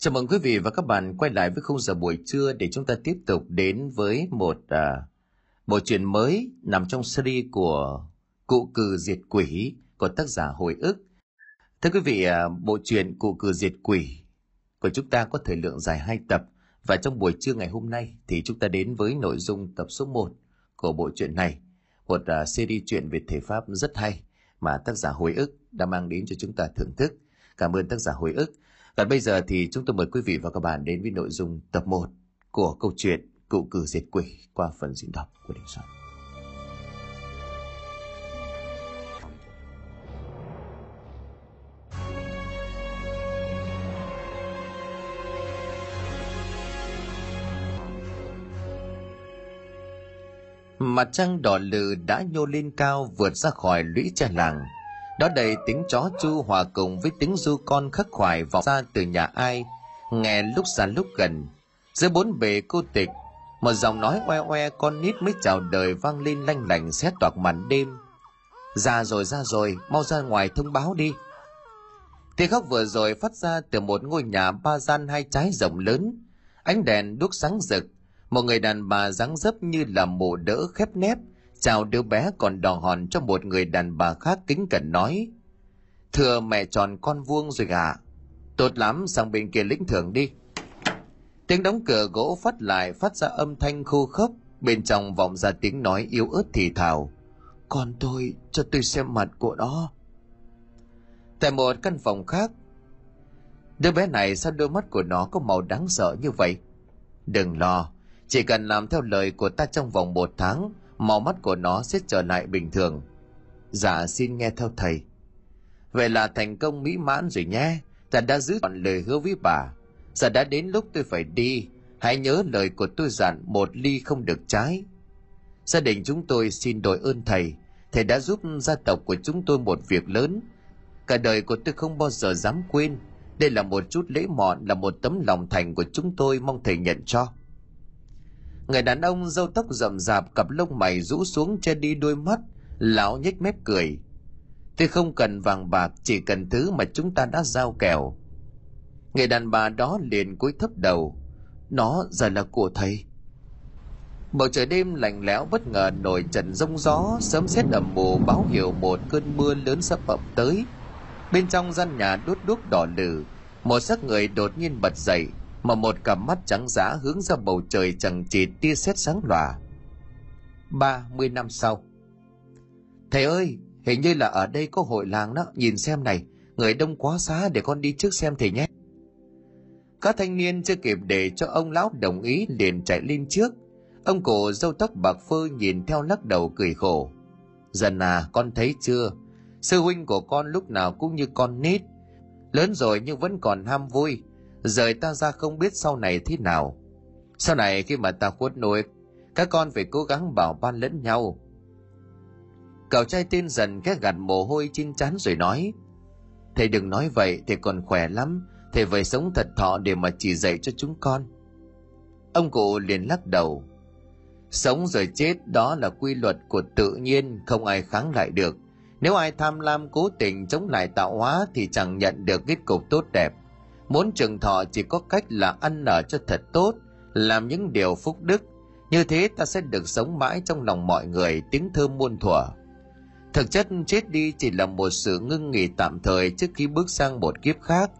Chào mừng quý vị và các bạn quay lại với khung giờ buổi trưa để chúng ta tiếp tục đến với một à, bộ truyện mới nằm trong series của Cụ cử diệt quỷ của tác giả Hồi ức. Thưa quý vị, à, bộ truyện Cụ cử diệt quỷ của chúng ta có thời lượng dài hai tập và trong buổi trưa ngày hôm nay thì chúng ta đến với nội dung tập số 1 của bộ truyện này, một à, series truyện về thể pháp rất hay mà tác giả Hồi ức đã mang đến cho chúng ta thưởng thức. Cảm ơn tác giả Hồi ức. Còn bây giờ thì chúng tôi mời quý vị và các bạn đến với nội dung tập 1 của câu chuyện Cụ cử diệt quỷ qua phần diễn đọc của Đình Soạn. Mặt trăng đỏ lừ đã nhô lên cao vượt ra khỏi lũy tre làng. Đó đầy tiếng chó chu hòa cùng với tiếng du con khắc khoải vọng ra từ nhà ai, nghe lúc xa lúc gần. Giữa bốn bề cô tịch, một giọng nói oe oe con nít mới chào đời vang lên lanh lảnh xét toạc màn đêm. Ra rồi ra rồi, mau ra ngoài thông báo đi. Tiếng khóc vừa rồi phát ra từ một ngôi nhà ba gian hai trái rộng lớn. Ánh đèn đuốc sáng rực, một người đàn bà dáng dấp như là mồ đỡ khép nép chào đứa bé còn đỏ hòn cho một người đàn bà khác kính cẩn nói. Thưa mẹ tròn con vuông rồi gà. Tốt lắm sang bên kia lĩnh thưởng đi. Tiếng đóng cửa gỗ phát lại phát ra âm thanh khô khốc. Bên trong vọng ra tiếng nói yếu ớt thì thào. Con tôi cho tôi xem mặt của nó. Tại một căn phòng khác đứa bé này sao đôi mắt của nó có màu đáng sợ như vậy? Đừng lo chỉ cần làm theo lời của ta trong vòng một tháng, màu mắt của nó sẽ trở lại bình thường. Dạ xin nghe theo thầy. Vậy là thành công mỹ mãn rồi nhé. Ta đã giữ trọn lời hứa với bà. Giờ đã đến lúc tôi phải đi. Hãy nhớ lời của tôi dặn một ly không được trái. Gia đình chúng tôi xin đội ơn thầy. Thầy đã giúp gia tộc của chúng tôi một việc lớn. Cả đời của tôi không bao giờ dám quên. Đây là một chút lễ mọn, là một tấm lòng thành của chúng tôi mong thầy nhận cho. Người đàn ông râu tóc rậm rạp cặp lông mày rũ xuống che đi đôi mắt, lão nhếch mép cười. Tôi không cần vàng bạc, chỉ cần thứ mà chúng ta đã giao kèo. Người đàn bà đó liền cúi thấp đầu. Nó giờ là của thầy. Bầu trời đêm lạnh lẽo bất ngờ nổi trận rông gió, sớm xét ẩm mù báo hiệu một cơn mưa lớn sắp ập tới. Bên trong gian nhà đốt đuốc đỏ lử, một xác người đột nhiên bật dậy, mà một cặp mắt trắng giã hướng ra bầu trời chẳng chỉ tia sét sáng lòa. Ba mươi năm sau Thầy ơi, hình như là ở đây có hội làng đó, nhìn xem này, người đông quá xá để con đi trước xem thầy nhé. Các thanh niên chưa kịp để cho ông lão đồng ý liền chạy lên trước. Ông cổ râu tóc bạc phơ nhìn theo lắc đầu cười khổ. Dần à, con thấy chưa? Sư huynh của con lúc nào cũng như con nít. Lớn rồi nhưng vẫn còn ham vui, rời ta ra không biết sau này thế nào. Sau này khi mà ta khuất nổi các con phải cố gắng bảo ban lẫn nhau. Cậu trai tên dần khẽ gạt mồ hôi trên trán rồi nói, thầy đừng nói vậy, thầy còn khỏe lắm, thầy phải sống thật thọ để mà chỉ dạy cho chúng con. Ông cụ liền lắc đầu, sống rồi chết, đó là quy luật của tự nhiên, không ai kháng lại được. Nếu ai tham lam cố tình chống lại tạo hóa thì chẳng nhận được kết cục tốt đẹp. Muốn trường thọ chỉ có cách là ăn nở cho thật tốt, làm những điều phúc đức. Như thế ta sẽ được sống mãi trong lòng mọi người tiếng thơm muôn thuở. Thực chất chết đi chỉ là một sự ngưng nghỉ tạm thời trước khi bước sang một kiếp khác.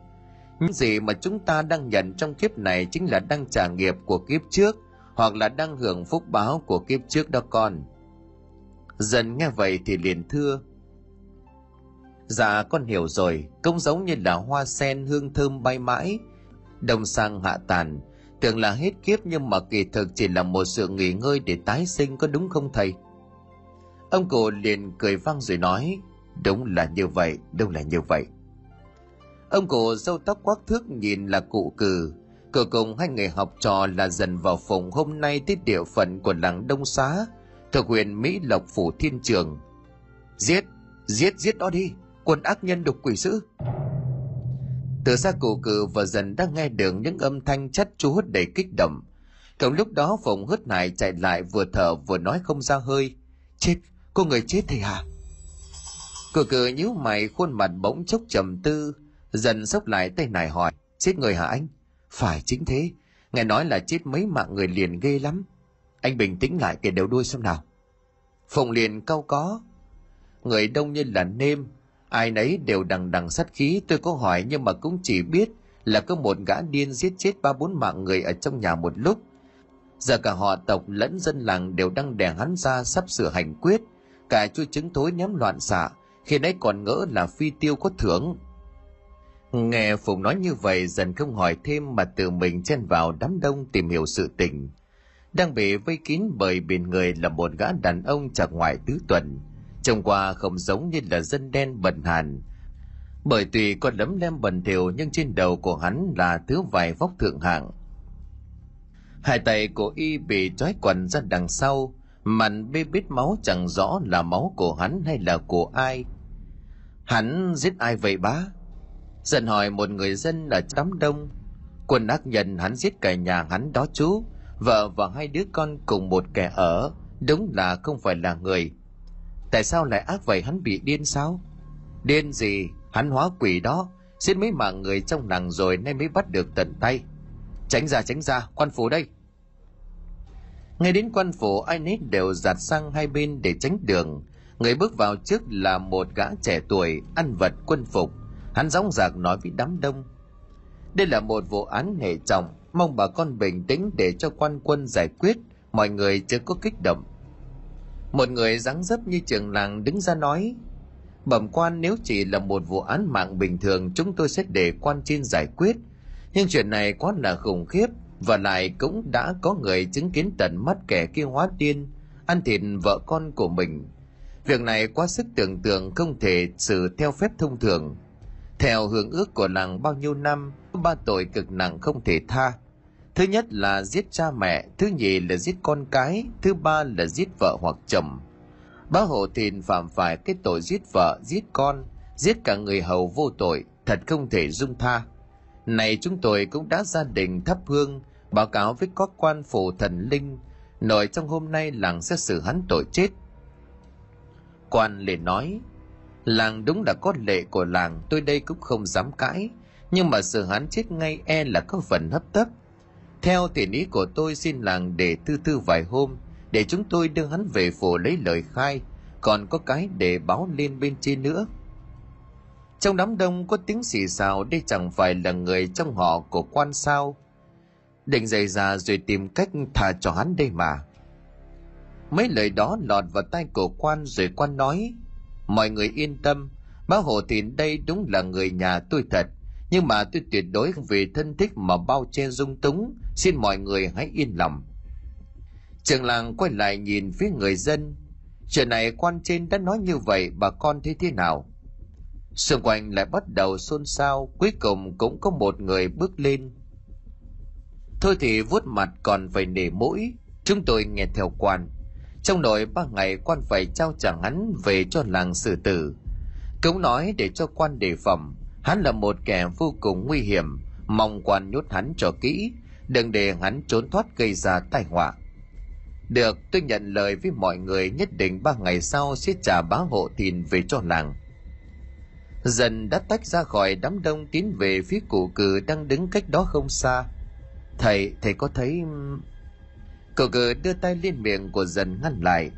Những gì mà chúng ta đang nhận trong kiếp này chính là đang trả nghiệp của kiếp trước hoặc là đang hưởng phúc báo của kiếp trước đó con. Dần nghe vậy thì liền thưa Dạ con hiểu rồi, cũng giống như là hoa sen hương thơm bay mãi. Đông sang hạ tàn, tưởng là hết kiếp nhưng mà kỳ thực chỉ là một sự nghỉ ngơi để tái sinh có đúng không thầy? Ông cụ liền cười vang rồi nói, đúng là như vậy, đúng là như vậy. Ông cụ râu tóc quắc thước nhìn là cụ cừ, cử cùng hai người học trò là dần vào phòng hôm nay tới địa phận của làng Đông Xá, thuộc huyện Mỹ Lộc Phủ Thiên Trường. Giết, giết, giết đó đi, quân ác nhân đục quỷ dữ từ xa cụ cử và dần đang nghe được những âm thanh chất chú đầy kích động cộng lúc đó phụng hớt nải chạy lại vừa thở vừa nói không ra hơi chết cô người chết thì hả cụ cử nhíu mày khuôn mặt bỗng chốc trầm tư dần sốc lại tay nải hỏi chết người hả anh Phải chính thế, nghe nói là chết mấy mạng người liền ghê lắm. Anh bình tĩnh lại kể đầu đuôi xem nào. Phụng liền cau có. Người đông như là nêm, ai nấy đều đằng đằng sát khí, tôi có hỏi nhưng mà cũng chỉ biết là có một gã điên giết chết ba bốn mạng người ở trong nhà một lúc. Giờ cả họ tộc lẫn dân làng đều đang đè hắn ra sắp sửa hành quyết. Cả chu trứng thối ném loạn xạ, khi nãy còn ngỡ là phi tiêu có thưởng. Nghe phùng nói như vậy, dần không hỏi thêm mà tự mình chen vào đám đông tìm hiểu sự tình. Đang bị vây kín bởi biển người là một gã đàn ông chạc ngoại tứ tuần trông qua không giống như là dân đen bần hàn. Bởi tuy có lấm lem bẩn thỉu, nhưng trên đầu của hắn là thứ vải vóc thượng hạng. Hai tay của y bị trói quần ra đằng sau mặn bê bít máu chẳng rõ là máu của hắn hay là của ai. Hắn giết ai vậy bá? Dần hỏi một người dân ở đám đông. Quân ác nhân hắn giết cả nhà hắn đó chú, vợ và hai đứa con cùng một kẻ ở, đúng là không phải là người tại sao lại ác vậy hắn bị điên sao? Điên gì? Hắn hóa quỷ đó. Xin mấy mạng người trong làng rồi nay mới bắt được tận tay. Tránh ra tránh ra, quan phủ đây. Ngay đến quan phủ, ai nấy đều giặt sang hai bên để tránh đường. Người bước vào trước là một gã trẻ tuổi, ăn vật, quân phục. Hắn dõng dạc nói với đám đông. Đây là một vụ án hệ trọng, mong bà con bình tĩnh để cho quan quân giải quyết. Mọi người chưa có kích động một người dáng dấp như trường làng đứng ra nói, bẩm quan, nếu chỉ là một vụ án mạng bình thường, chúng tôi sẽ để quan trên giải quyết. Nhưng chuyện này quá là khủng khiếp, và lại cũng đã có người chứng kiến tận mắt kẻ kia hóa điên, ăn thịt vợ con của mình. Việc này quá sức tưởng tượng không thể xử theo phép thông thường. Theo hưởng ước của làng bao nhiêu năm, ba tội cực nặng không thể tha thứ nhất là giết cha mẹ, thứ nhì là giết con cái, thứ ba là giết vợ hoặc chồng. Bá hộ thìn phạm phải cái tội giết vợ, giết con, giết cả người hầu vô tội, thật không thể dung tha. Này chúng tôi cũng đã gia đình thắp hương, báo cáo với các quan phủ thần linh, nội trong hôm nay làng sẽ xử hắn tội chết. Quan liền nói, làng đúng là có lệ của làng, tôi đây cũng không dám cãi, nhưng mà xử hắn chết ngay e là có phần hấp tấp theo tiền ý của tôi xin làng để thư thư vài hôm, để chúng tôi đưa hắn về phủ lấy lời khai. Còn có cái để báo lên bên trên nữa. Trong đám đông có tiếng xì xào đây chẳng phải là người trong họ của quan sao. Định dày ra rồi tìm cách thả cho hắn đây mà. Mấy lời đó lọt vào tay của quan rồi quan nói, mọi người yên tâm, Bác hồ thìn đây đúng là người nhà tôi thật nhưng mà tôi tuyệt đối không vì thân thích mà bao che dung túng. Xin mọi người hãy yên lòng. Trường làng quay lại nhìn phía người dân. Chuyện này quan trên đã nói như vậy, bà con thấy thế nào? Xung quanh lại bắt đầu xôn xao. Cuối cùng cũng có một người bước lên. Thôi thì vuốt mặt còn phải nể mũi. Chúng tôi nghe theo quan. Trong nội ba ngày quan phải trao trả hắn về cho làng xử tử. Cũng nói để cho quan đề phẩm hắn là một kẻ vô cùng nguy hiểm, mong quan nhốt hắn cho kỹ, đừng để hắn trốn thoát gây ra tai họa. Được, tôi nhận lời với mọi người nhất định ba ngày sau sẽ trả bá hộ thìn về cho nàng. Dần đã tách ra khỏi đám đông tiến về phía cụ cử đang đứng cách đó không xa. Thầy thầy có thấy, cụ cử đưa tay lên miệng của dần ngăn lại.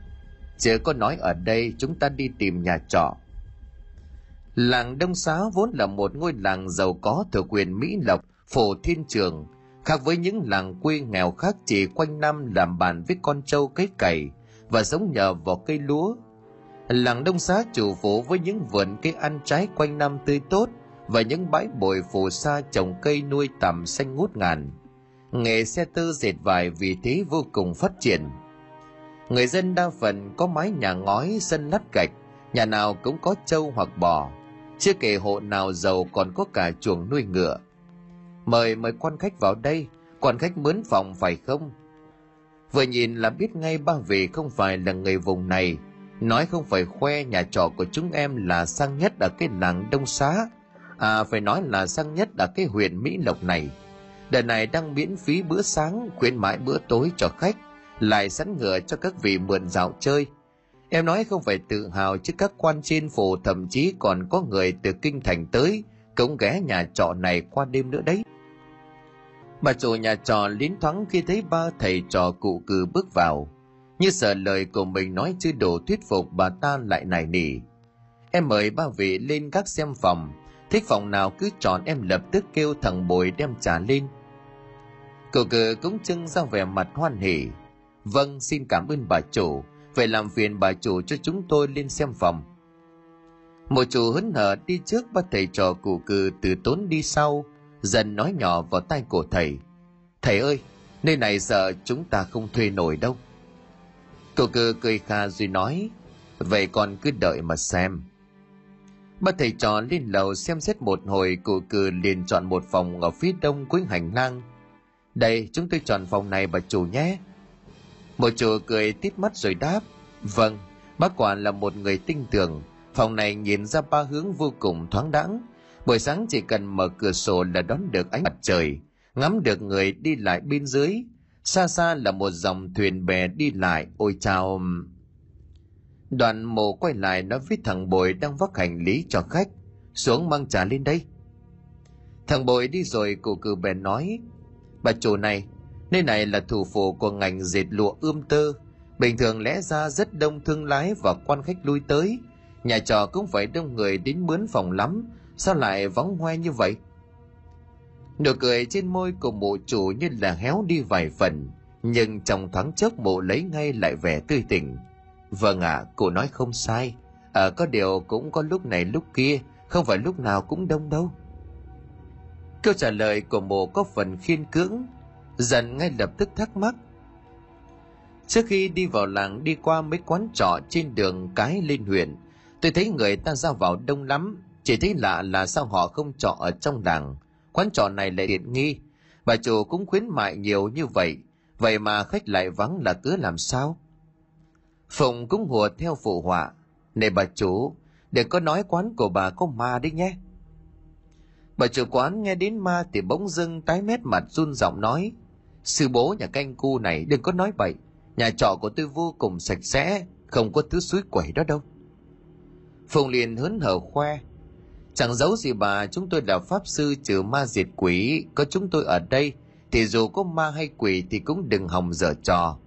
Chưa có nói ở đây, chúng ta đi tìm nhà trọ làng đông xá vốn là một ngôi làng giàu có thuộc quyền mỹ lộc, phổ thiên trường. Khác với những làng quê nghèo khác chỉ quanh năm làm bàn với con trâu cấy cày và sống nhờ vào cây lúa. Làng đông xá chủ phủ với những vườn cây ăn trái quanh năm tươi tốt và những bãi bồi phù sa trồng cây nuôi tằm xanh ngút ngàn. Nghề xe tư dệt vải vì thế vô cùng phát triển. Người dân đa phần có mái nhà ngói, sân lát gạch, nhà nào cũng có trâu hoặc bò chưa kể hộ nào giàu còn có cả chuồng nuôi ngựa. Mời mời quan khách vào đây. Quan khách mướn phòng phải không? Vừa nhìn là biết ngay ba vị không phải là người vùng này. Nói không phải khoe nhà trọ của chúng em là sang nhất ở cái làng đông xá. À phải nói là sang nhất ở cái huyện mỹ lộc này. Đợt này đang miễn phí bữa sáng, khuyến mãi bữa tối cho khách, lại sẵn ngựa cho các vị mượn dạo chơi em nói không phải tự hào chứ các quan trên phủ thậm chí còn có người từ kinh thành tới cũng ghé nhà trọ này qua đêm nữa đấy. Bà chủ nhà trò lín thoáng khi thấy ba thầy trò cụ cử bước vào. Như sợ lời của mình nói chưa đủ thuyết phục, bà ta lại nài nỉ. Em mời ba vị lên các xem phòng. Thích phòng nào cứ chọn em lập tức kêu thằng bồi đem trả lên. Cụ cử cũng trưng ra vẻ mặt hoan hỉ. Vâng xin cảm ơn bà chủ vậy làm phiền bà chủ cho chúng tôi lên xem phòng. Một chủ hớn hở đi trước bắt thầy trò cụ cừ từ tốn đi sau, dần nói nhỏ vào tai của thầy. Thầy ơi, nơi này sợ chúng ta không thuê nổi đâu. Cậu cừ cười kha rồi nói, vậy còn cứ đợi mà xem. Ba thầy trò lên lầu xem xét một hồi cụ cừ liền chọn một phòng ở phía đông cuối hành lang. Đây, chúng tôi chọn phòng này bà chủ nhé một chủ cười tít mắt rồi đáp vâng bác quản là một người tinh tường phòng này nhìn ra ba hướng vô cùng thoáng đãng buổi sáng chỉ cần mở cửa sổ là đón được ánh mặt trời ngắm được người đi lại bên dưới xa xa là một dòng thuyền bè đi lại ôi chào Đoàn mộ quay lại nói với thằng bồi đang vác hành lý cho khách. Xuống mang trà lên đây. Thằng bồi đi rồi cụ cử bèn nói. Bà chủ này, nơi này là thủ phủ của ngành dệt lụa ươm tơ. Bình thường lẽ ra rất đông thương lái và quan khách lui tới. Nhà trò cũng phải đông người đến mướn phòng lắm. Sao lại vắng hoe như vậy? Nụ cười trên môi của mụ chủ như là héo đi vài phần. Nhưng trong thoáng chốc mụ lấy ngay lại vẻ tươi tỉnh Vâng ạ, à, cô nói không sai. À, có điều cũng có lúc này lúc kia, không phải lúc nào cũng đông đâu. Câu trả lời của mụ có phần khiên cưỡng, dần ngay lập tức thắc mắc. Trước khi đi vào làng đi qua mấy quán trọ trên đường cái lên huyện, tôi thấy người ta ra vào đông lắm, chỉ thấy lạ là sao họ không trọ ở trong làng. Quán trọ này lại tiện nghi, bà chủ cũng khuyến mại nhiều như vậy, vậy mà khách lại vắng là cứ làm sao? Phụng cũng hùa theo phụ họa. Này bà chủ, đừng có nói quán của bà có ma đấy nhé. Bà chủ quán nghe đến ma thì bỗng dưng tái mét mặt run giọng nói. Sư bố nhà canh cu này đừng có nói bậy. Nhà trọ của tôi vô cùng sạch sẽ, không có thứ suối quẩy đó đâu. phùng liền hớn hở khoe. Chẳng giấu gì bà, chúng tôi là pháp sư trừ ma diệt quỷ, có chúng tôi ở đây, thì dù có ma hay quỷ thì cũng đừng hòng dở trò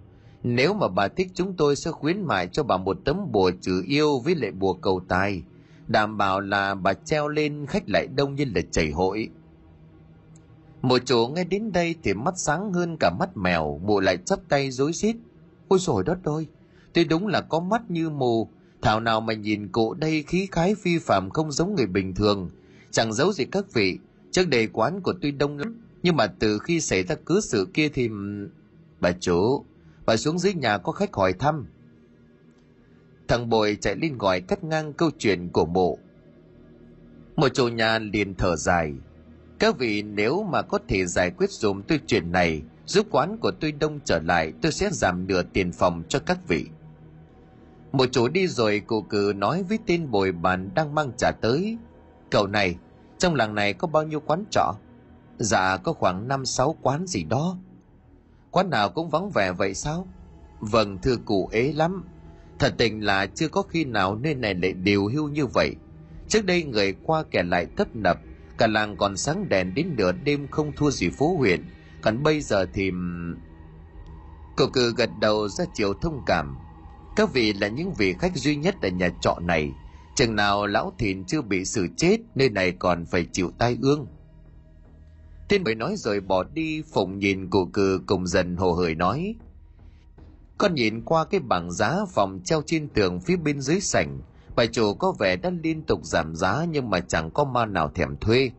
nếu mà bà thích chúng tôi sẽ khuyến mại cho bà một tấm bùa trừ yêu với lệ bùa cầu tài. Đảm bảo là bà treo lên khách lại đông như là chảy hội. Một chủ nghe đến đây thì mắt sáng hơn cả mắt mèo, mụ lại chắp tay rối rít. Ôi rồi đất ơi, tôi đúng là có mắt như mù, thảo nào mà nhìn cụ đây khí khái phi phạm không giống người bình thường. Chẳng giấu gì các vị, trước đây quán của tôi đông lắm, nhưng mà từ khi xảy ra cứ sự kia thì... Bà chủ, bà xuống dưới nhà có khách hỏi thăm thằng bồi chạy lên gọi cắt ngang câu chuyện của mộ một chủ nhà liền thở dài các vị nếu mà có thể giải quyết dùm tôi chuyện này, giúp quán của tôi đông trở lại, tôi sẽ giảm nửa tiền phòng cho các vị. Một chỗ đi rồi cụ cử nói với tên bồi bàn đang mang trả tới. Cậu này, trong làng này có bao nhiêu quán trọ? Dạ có khoảng năm, sáu quán gì đó. Quán nào cũng vắng vẻ vậy sao? Vâng thưa cụ ế lắm. Thật tình là chưa có khi nào nơi này lại điều hưu như vậy. Trước đây người qua kẻ lại tấp nập cả làng còn sáng đèn đến nửa đêm không thua gì phố huyện. Còn bây giờ thì cậu cử gật đầu ra chiều thông cảm. Các vị là những vị khách duy nhất ở nhà trọ này. Chừng nào lão thìn chưa bị xử chết nơi này còn phải chịu tai ương. Thiên bầy nói rồi bỏ đi, Phụng nhìn cụ cử cùng dần hồ hởi nói. Con nhìn qua cái bảng giá phòng treo trên tường phía bên dưới sảnh, bà chủ có vẻ đã liên tục giảm giá nhưng mà chẳng có ma nào thèm thuê.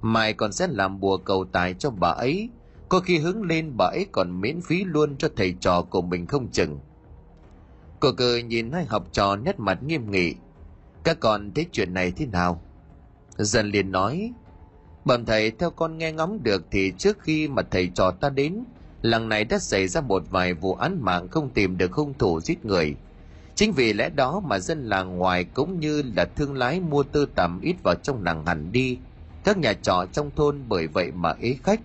Mai còn sẽ làm bùa cầu tài cho bà ấy, có khi hứng lên bà ấy còn miễn phí luôn cho thầy trò của mình không chừng. Cô cười nhìn hai học trò nét mặt nghiêm nghị. Các con thấy chuyện này thế nào? Dần liền nói, Bẩm thầy theo con nghe ngóng được thì trước khi mà thầy trò ta đến, làng này đã xảy ra một vài vụ án mạng không tìm được hung thủ giết người. Chính vì lẽ đó mà dân làng ngoài cũng như là thương lái mua tư tầm ít vào trong làng hẳn đi. Các nhà trọ trong thôn bởi vậy mà ế khách.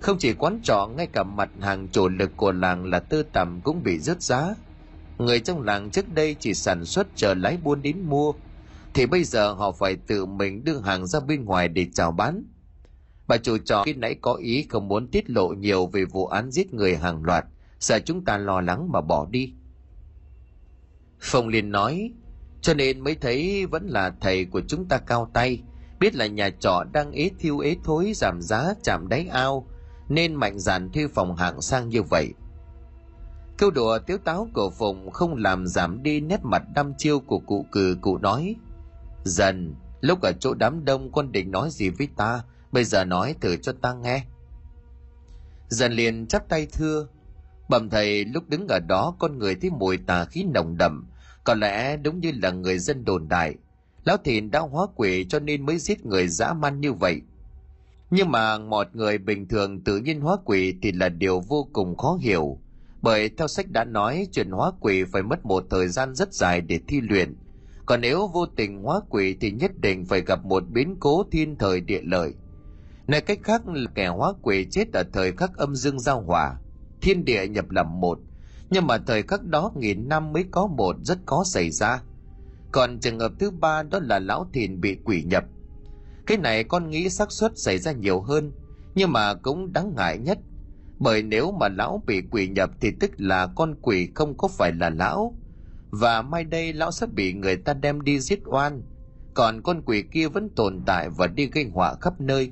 Không chỉ quán trọ, ngay cả mặt hàng chủ lực của làng là tư tầm cũng bị rớt giá. Người trong làng trước đây chỉ sản xuất chờ lái buôn đến mua, thì bây giờ họ phải tự mình đưa hàng ra bên ngoài để chào bán. Bà chủ trọ khi nãy có ý không muốn tiết lộ nhiều về vụ án giết người hàng loạt, sợ chúng ta lo lắng mà bỏ đi. Phong liền nói, cho nên mới thấy vẫn là thầy của chúng ta cao tay, biết là nhà trọ đang ế thiêu ế thối giảm giá chạm đáy ao, nên mạnh dạn thuê phòng hạng sang như vậy. Câu đùa tiếu táo của Phùng không làm giảm đi nét mặt đăm chiêu của cụ cử cụ nói. Dần, lúc ở chỗ đám đông con định nói gì với ta, bây giờ nói thử cho ta nghe. Dần liền chắp tay thưa, bẩm thầy lúc đứng ở đó con người thấy mùi tà khí nồng đậm, có lẽ đúng như là người dân đồn đại. Lão Thìn đã hóa quỷ cho nên mới giết người dã man như vậy. Nhưng mà một người bình thường tự nhiên hóa quỷ thì là điều vô cùng khó hiểu. Bởi theo sách đã nói chuyện hóa quỷ phải mất một thời gian rất dài để thi luyện. Còn nếu vô tình hóa quỷ thì nhất định phải gặp một biến cố thiên thời địa lợi. Nói cách khác là kẻ hóa quỷ chết ở thời khắc âm dương giao hòa, thiên địa nhập làm một. Nhưng mà thời khắc đó nghìn năm mới có một rất khó xảy ra. Còn trường hợp thứ ba đó là lão thìn bị quỷ nhập. Cái này con nghĩ xác suất xảy ra nhiều hơn, nhưng mà cũng đáng ngại nhất. Bởi nếu mà lão bị quỷ nhập thì tức là con quỷ không có phải là lão. Và mai đây lão sẽ bị người ta đem đi giết oan. Còn con quỷ kia vẫn tồn tại và đi gây họa khắp nơi.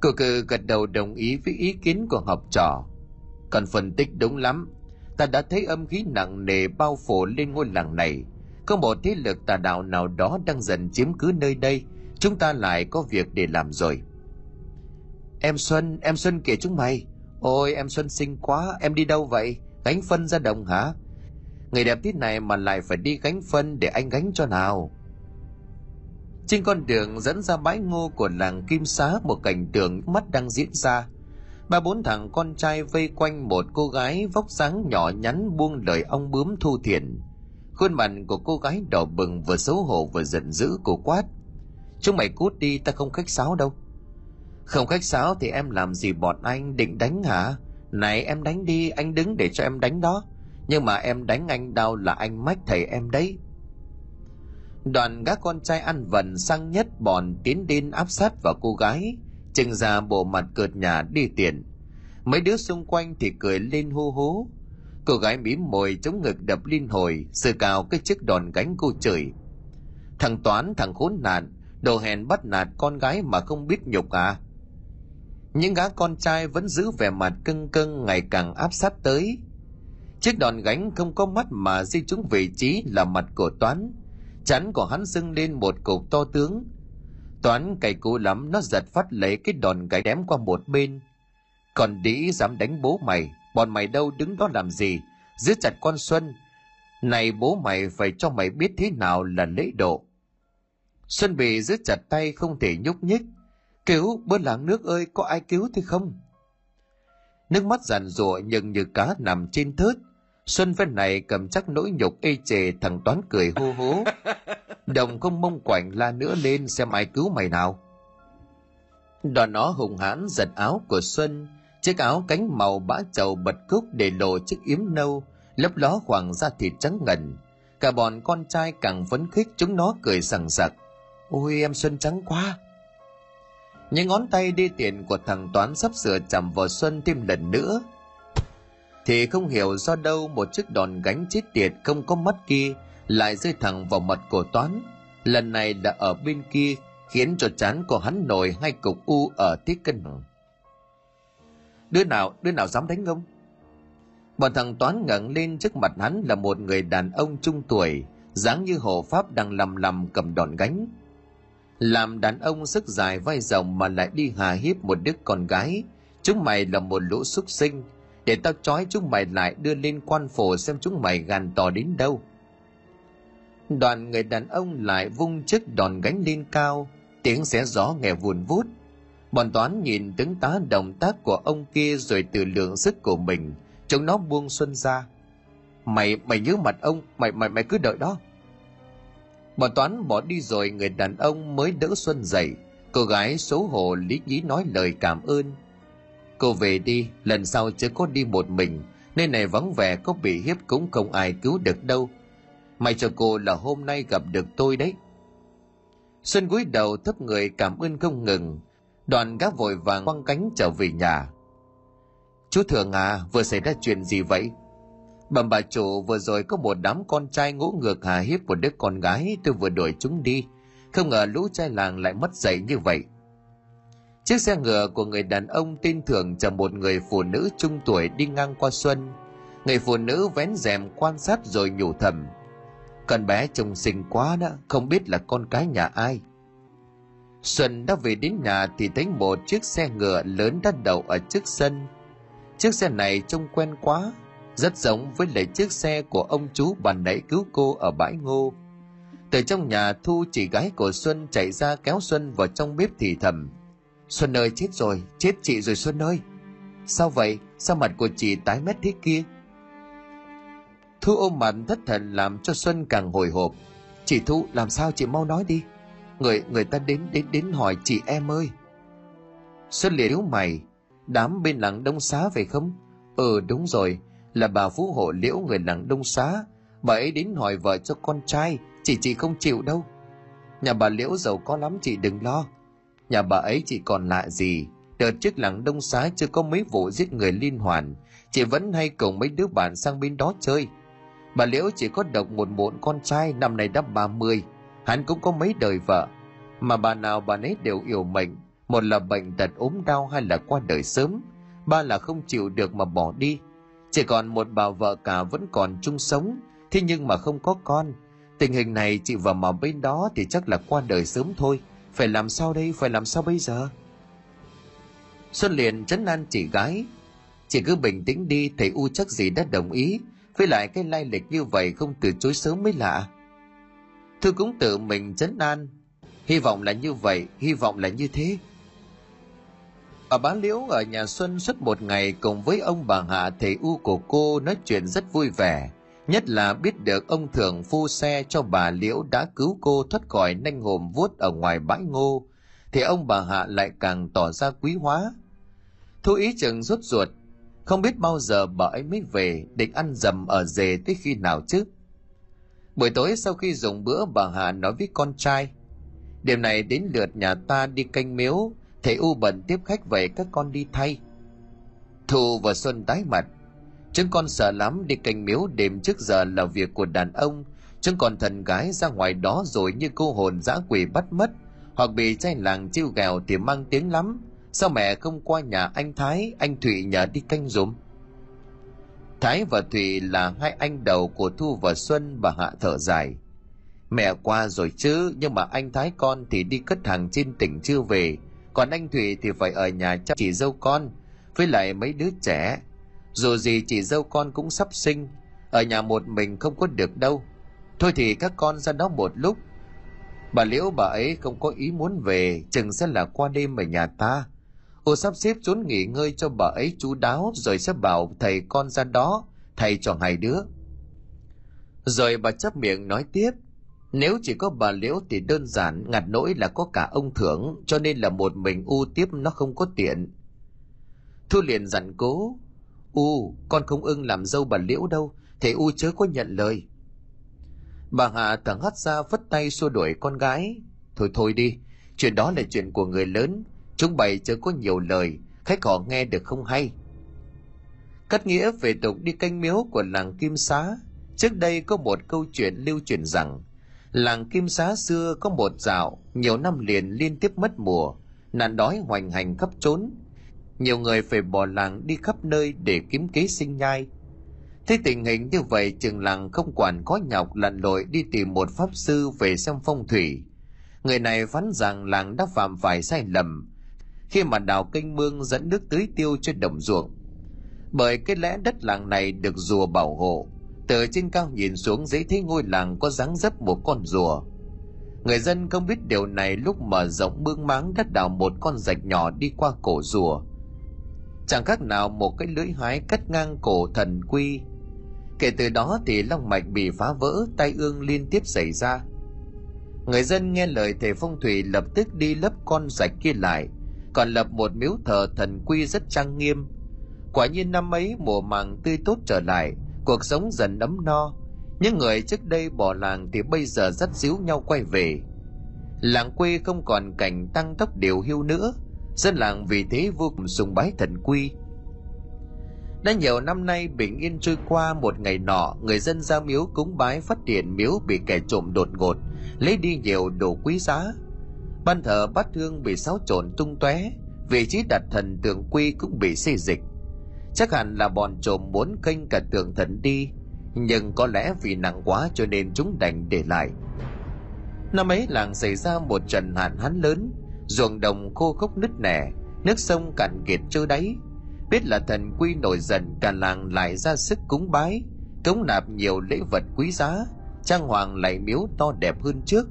cự cử gật đầu đồng ý với ý kiến của học trò. Còn phân tích đúng lắm. Ta đã thấy âm khí nặng nề bao phủ lên ngôi làng này. Có một thế lực tà đạo nào đó đang dần chiếm cứ nơi đây. Chúng ta lại có việc để làm rồi. Em Xuân, em Xuân kể chúng mày. Ôi em Xuân xinh quá, em đi đâu vậy? Gánh phân ra đồng hả? Người đẹp thế này mà lại phải đi gánh phân để anh gánh cho nào. Trên con đường dẫn ra bãi ngô của làng Kim Xá một cảnh tượng mắt đang diễn ra. Ba bốn thằng con trai vây quanh một cô gái vóc dáng nhỏ nhắn buông lời ong bướm thu thiện. Khuôn mặt của cô gái đỏ bừng vừa xấu hổ vừa giận dữ cổ quát. Chúng mày cút đi ta không khách sáo đâu. Không khách sáo thì em làm gì bọn anh định đánh hả? Này em đánh đi, anh đứng để cho em đánh đó. Nhưng mà em đánh anh đau là anh mách thầy em đấy. Đoàn các con trai ăn vần sang nhất bọn tiến đến áp sát vào cô gái, chừng ra bộ mặt cợt nhà đi tiền. Mấy đứa xung quanh thì cười lên hô hố. Cô gái mím môi chống ngực đập liên hồi, sơ cao cái chiếc đòn gánh cô chửi. Thằng Toán, thằng khốn nạn, đồ hèn bắt nạt con gái mà không biết nhục à? những gã con trai vẫn giữ vẻ mặt cưng cưng ngày càng áp sát tới chiếc đòn gánh không có mắt mà di trúng vị trí là mặt của toán chắn của hắn dưng lên một cục to tướng toán cày cú lắm nó giật phát lấy cái đòn gánh đém qua một bên. Còn đĩ dám đánh bố mày bọn mày đâu đứng đó làm gì? Giữ chặt con xuân. Này bố mày phải cho mày biết thế nào là lễ độ. Xuân bị giữ chặt tay không thể nhúc nhích. Cứu, bớt làng nước ơi, có ai cứu thì không? Nước mắt giàn rụa nhưng như cá nằm trên thớt. Xuân phen này cầm chắc nỗi nhục ê chề thằng Toán cười hô hố. Đồng không mông quạnh la nữa lên xem ai cứu mày nào. Đoàn nó hùng hãn giật áo của Xuân, chiếc áo cánh màu bã trầu bật cúc để lộ chiếc yếm nâu, lấp ló khoảng da thịt trắng ngần. Cả bọn con trai càng phấn khích chúng nó cười sằng sặc. Ôi em Xuân trắng quá, những ngón tay đi tiền của thằng Toán sắp sửa chạm vào Xuân thêm lần nữa. Thì không hiểu do đâu một chiếc đòn gánh chết tiệt không có mắt kia lại rơi thẳng vào mặt của Toán. Lần này đã ở bên kia khiến cho chán của hắn nổi hai cục u ở tiết cân. Đứa nào, đứa nào dám đánh ông? Bọn thằng Toán ngẩng lên trước mặt hắn là một người đàn ông trung tuổi, dáng như hộ pháp đang lầm lầm cầm đòn gánh làm đàn ông sức dài vai rộng mà lại đi hà hiếp một đứa con gái chúng mày là một lũ súc sinh để tao trói chúng mày lại, đưa lên quan phủ xem chúng mày gàn tỏ đến đâu đoàn người đàn ông lại vung chiếc đòn gánh lên cao, tiếng xé gió nghe vùn vút bọn toán nhìn tướng tá động tác của ông kia rồi từ lượng sức của mình, chúng nó buông xuân ra mày mày nhớ mặt ông, mày mày mày cứ đợi đó Bọn Toán bỏ đi rồi, người đàn ông mới đỡ Xuân dậy. Cô gái xấu hổ lý nhí nói lời cảm ơn. Cô về đi, lần sau chớ có đi một mình, nên này vắng vẻ có bị hiếp cũng không ai cứu được đâu. May cho cô là hôm nay gặp được tôi đấy. Xuân cúi đầu thấp người cảm ơn không ngừng. đoàn gác vội vàng quăng cánh trở về nhà chú thường à vừa xảy ra chuyện gì vậy bẩm bà chủ vừa rồi có một đám con trai ngỗ ngược hà hiếp một đứa con gái tôi vừa đuổi chúng đi không ngờ lũ trai làng lại mất dạy như vậy chiếc xe ngựa của người đàn ông tin thường chở một người phụ nữ trung tuổi đi ngang qua xuân. Người phụ nữ vén rèm quan sát rồi nhủ thầm, con bé trông xinh quá đó, không biết là con cái nhà ai. Xuân đã về đến nhà thì thấy một chiếc xe ngựa lớn đã đậu ở trước sân. Chiếc xe này trông quen quá, rất giống với lại chiếc xe của ông chú bà nãy cứu cô ở bãi ngô. Từ trong nhà, thu chỉ gái của xuân chạy ra kéo xuân vào trong bếp thì thầm xuân ơi, chết rồi, chết chị rồi xuân ơi. Sao vậy? Sao mặt của chị tái mét thế kia? Thu ôm mặt thất thần làm cho xuân càng hồi hộp. Chị thu, làm sao chị mau nói đi? Người người ta đến đến đến hỏi chị em ơi. Xuân liền yếu mày. Đám bên làng đông xá phải không? Ừ đúng rồi. Là bà phú hộ liễu người làng đông xá. Bà ấy đến hỏi vợ cho con trai. Chị chị không chịu đâu. Nhà bà liễu giàu có lắm, chị đừng lo nhà bà ấy chỉ còn lạ gì? Đợt trước làng đông xá chưa có mấy vụ giết người liên hoàn. Chị vẫn hay cùng mấy đứa bạn sang bên đó chơi. Bà liễu chỉ có độc một muộn con trai, năm nay đã ba mươi. Hắn cũng có mấy đời vợ. Mà bà nào bà nấy đều yêu mệnh. Một là bệnh tật ốm đau hay là qua đời sớm. Ba là không chịu được mà bỏ đi. Chỉ còn một bà vợ cả vẫn còn chung sống. Thế nhưng mà không có con. Tình hình này chị vào mà bên đó thì chắc là qua đời sớm thôi phải làm sao đây? Phải làm sao bây giờ? Xuân liền chấn an chị gái. Chị cứ bình tĩnh đi, thầy u chắc gì đã đồng ý. Với lại cái lai lịch như vậy không từ chối sớm mới lạ. Thư cũng tự mình chấn an. Hy vọng là như vậy, hy vọng là như thế. Ở bá liễu, ở nhà xuân suốt một ngày cùng với ông bà hạ, thầy u của cô nói chuyện rất vui vẻ nhất là biết được ông thường phu xe cho bà liễu đã cứu cô thoát khỏi nanh hồm vuốt ở ngoài bãi ngô, thì ông bà hạ lại càng tỏ ra quý hóa. Thu ý chừng rút ruột, không biết bao giờ bà ấy mới về, định ăn dầm ở dề tới khi nào chứ? Buổi tối sau khi dùng bữa, bà hạ nói với con trai, đêm này đến lượt nhà ta đi canh miếu, thầy u bận tiếp khách vậy các con đi thay. Thu và xuân tái mặt chúng con sợ lắm đi canh miếu đêm trước giờ là việc của đàn ông. Chúng còn thần gái ra ngoài đó rồi như cô hồn dã quỷ bắt mất. Hoặc bị trai làng chiêu gào thì mang tiếng lắm. Sao mẹ không qua nhà anh thái, anh thụy nhờ đi canh dùm thái và thụy là hai anh đầu của thu và xuân và hạ thở dài. Mẹ qua rồi chứ, nhưng mà anh thái con thì đi cất hàng trên tỉnh chưa về. Còn anh thụy thì phải ở nhà chăm chỉ dâu con. Với lại mấy đứa trẻ dù gì chị dâu con cũng sắp sinh, ở nhà một mình không có được đâu. Thôi thì các con ra đó một lúc. Bà liễu bà ấy không có ý muốn về, chừng sẽ là qua đêm ở nhà ta. Ô sắp xếp trốn nghỉ ngơi cho bà ấy chú đáo, rồi sẽ bảo thầy con ra đó, thầy cho hai đứa. Rồi bà chấp miệng nói tiếp, nếu chỉ có bà liễu thì đơn giản ngặt nỗi là có cả ông thưởng, cho nên là một mình u tiếp nó không có tiện. Thu liền dặn cố u, con không ưng làm dâu bà liễu đâu thầy u chớ có nhận lời. Bà hạ thẳng hắt ra vất tay xua đuổi con gái. Thôi thôi đi, chuyện đó là chuyện của người lớn, chúng bày chớ có nhiều lời, khách họ nghe được không hay. Cắt nghĩa về tục đi canh miếu của làng kim xá. Trước đây có một câu chuyện lưu truyền rằng, làng kim xá xưa có một dạo, nhiều năm liền liên tiếp mất mùa, nạn đói hoành hành khắp trốn nhiều người phải bỏ làng đi khắp nơi để kiếm kế sinh nhai. Thế tình hình như vậy, trường làng không quản có nhọc lặn lội đi tìm một pháp sư về xem phong thủy. Người này phán rằng làng đã phạm phải sai lầm. Khi mà đào kênh mương dẫn nước tưới tiêu cho đồng ruộng, bởi cái lẽ đất làng này được rùa bảo hộ, từ trên cao nhìn xuống dễ thấy ngôi làng có dáng dấp một con rùa. Người dân không biết điều này lúc mở rộng mương máng đất đào một con rạch nhỏ đi qua cổ rùa chẳng khác nào một cái lưỡi hái cắt ngang cổ thần quy. Kể từ đó thì long mạch bị phá vỡ, tai ương liên tiếp xảy ra. Người dân nghe lời thầy phong thủy lập tức đi lấp con rạch kia lại, còn lập một miếu thờ thần quy rất trang nghiêm. Quả nhiên năm ấy mùa màng tươi tốt trở lại, cuộc sống dần ấm no. Những người trước đây bỏ làng thì bây giờ rất díu nhau quay về. Làng quê không còn cảnh tăng tốc điều hưu nữa dân làng vì thế vô cùng sùng bái thần quy. Đã nhiều năm nay, bình yên trôi qua một ngày nọ, người dân ra miếu cúng bái phát hiện miếu bị kẻ trộm đột ngột, lấy đi nhiều đồ quý giá. Ban thờ bát thương bị xáo trộn tung tóe, vị trí đặt thần tượng quy cũng bị xê dịch. Chắc hẳn là bọn trộm muốn kênh cả tượng thần đi, nhưng có lẽ vì nặng quá cho nên chúng đành để lại. Năm ấy làng xảy ra một trận hạn hán lớn ruộng đồng khô khốc nứt nẻ, nước sông cạn kiệt trơ đáy. Biết là thần quy nổi dần cả làng lại ra sức cúng bái, cống nạp nhiều lễ vật quý giá. Trang hoàng lại miếu to đẹp hơn trước.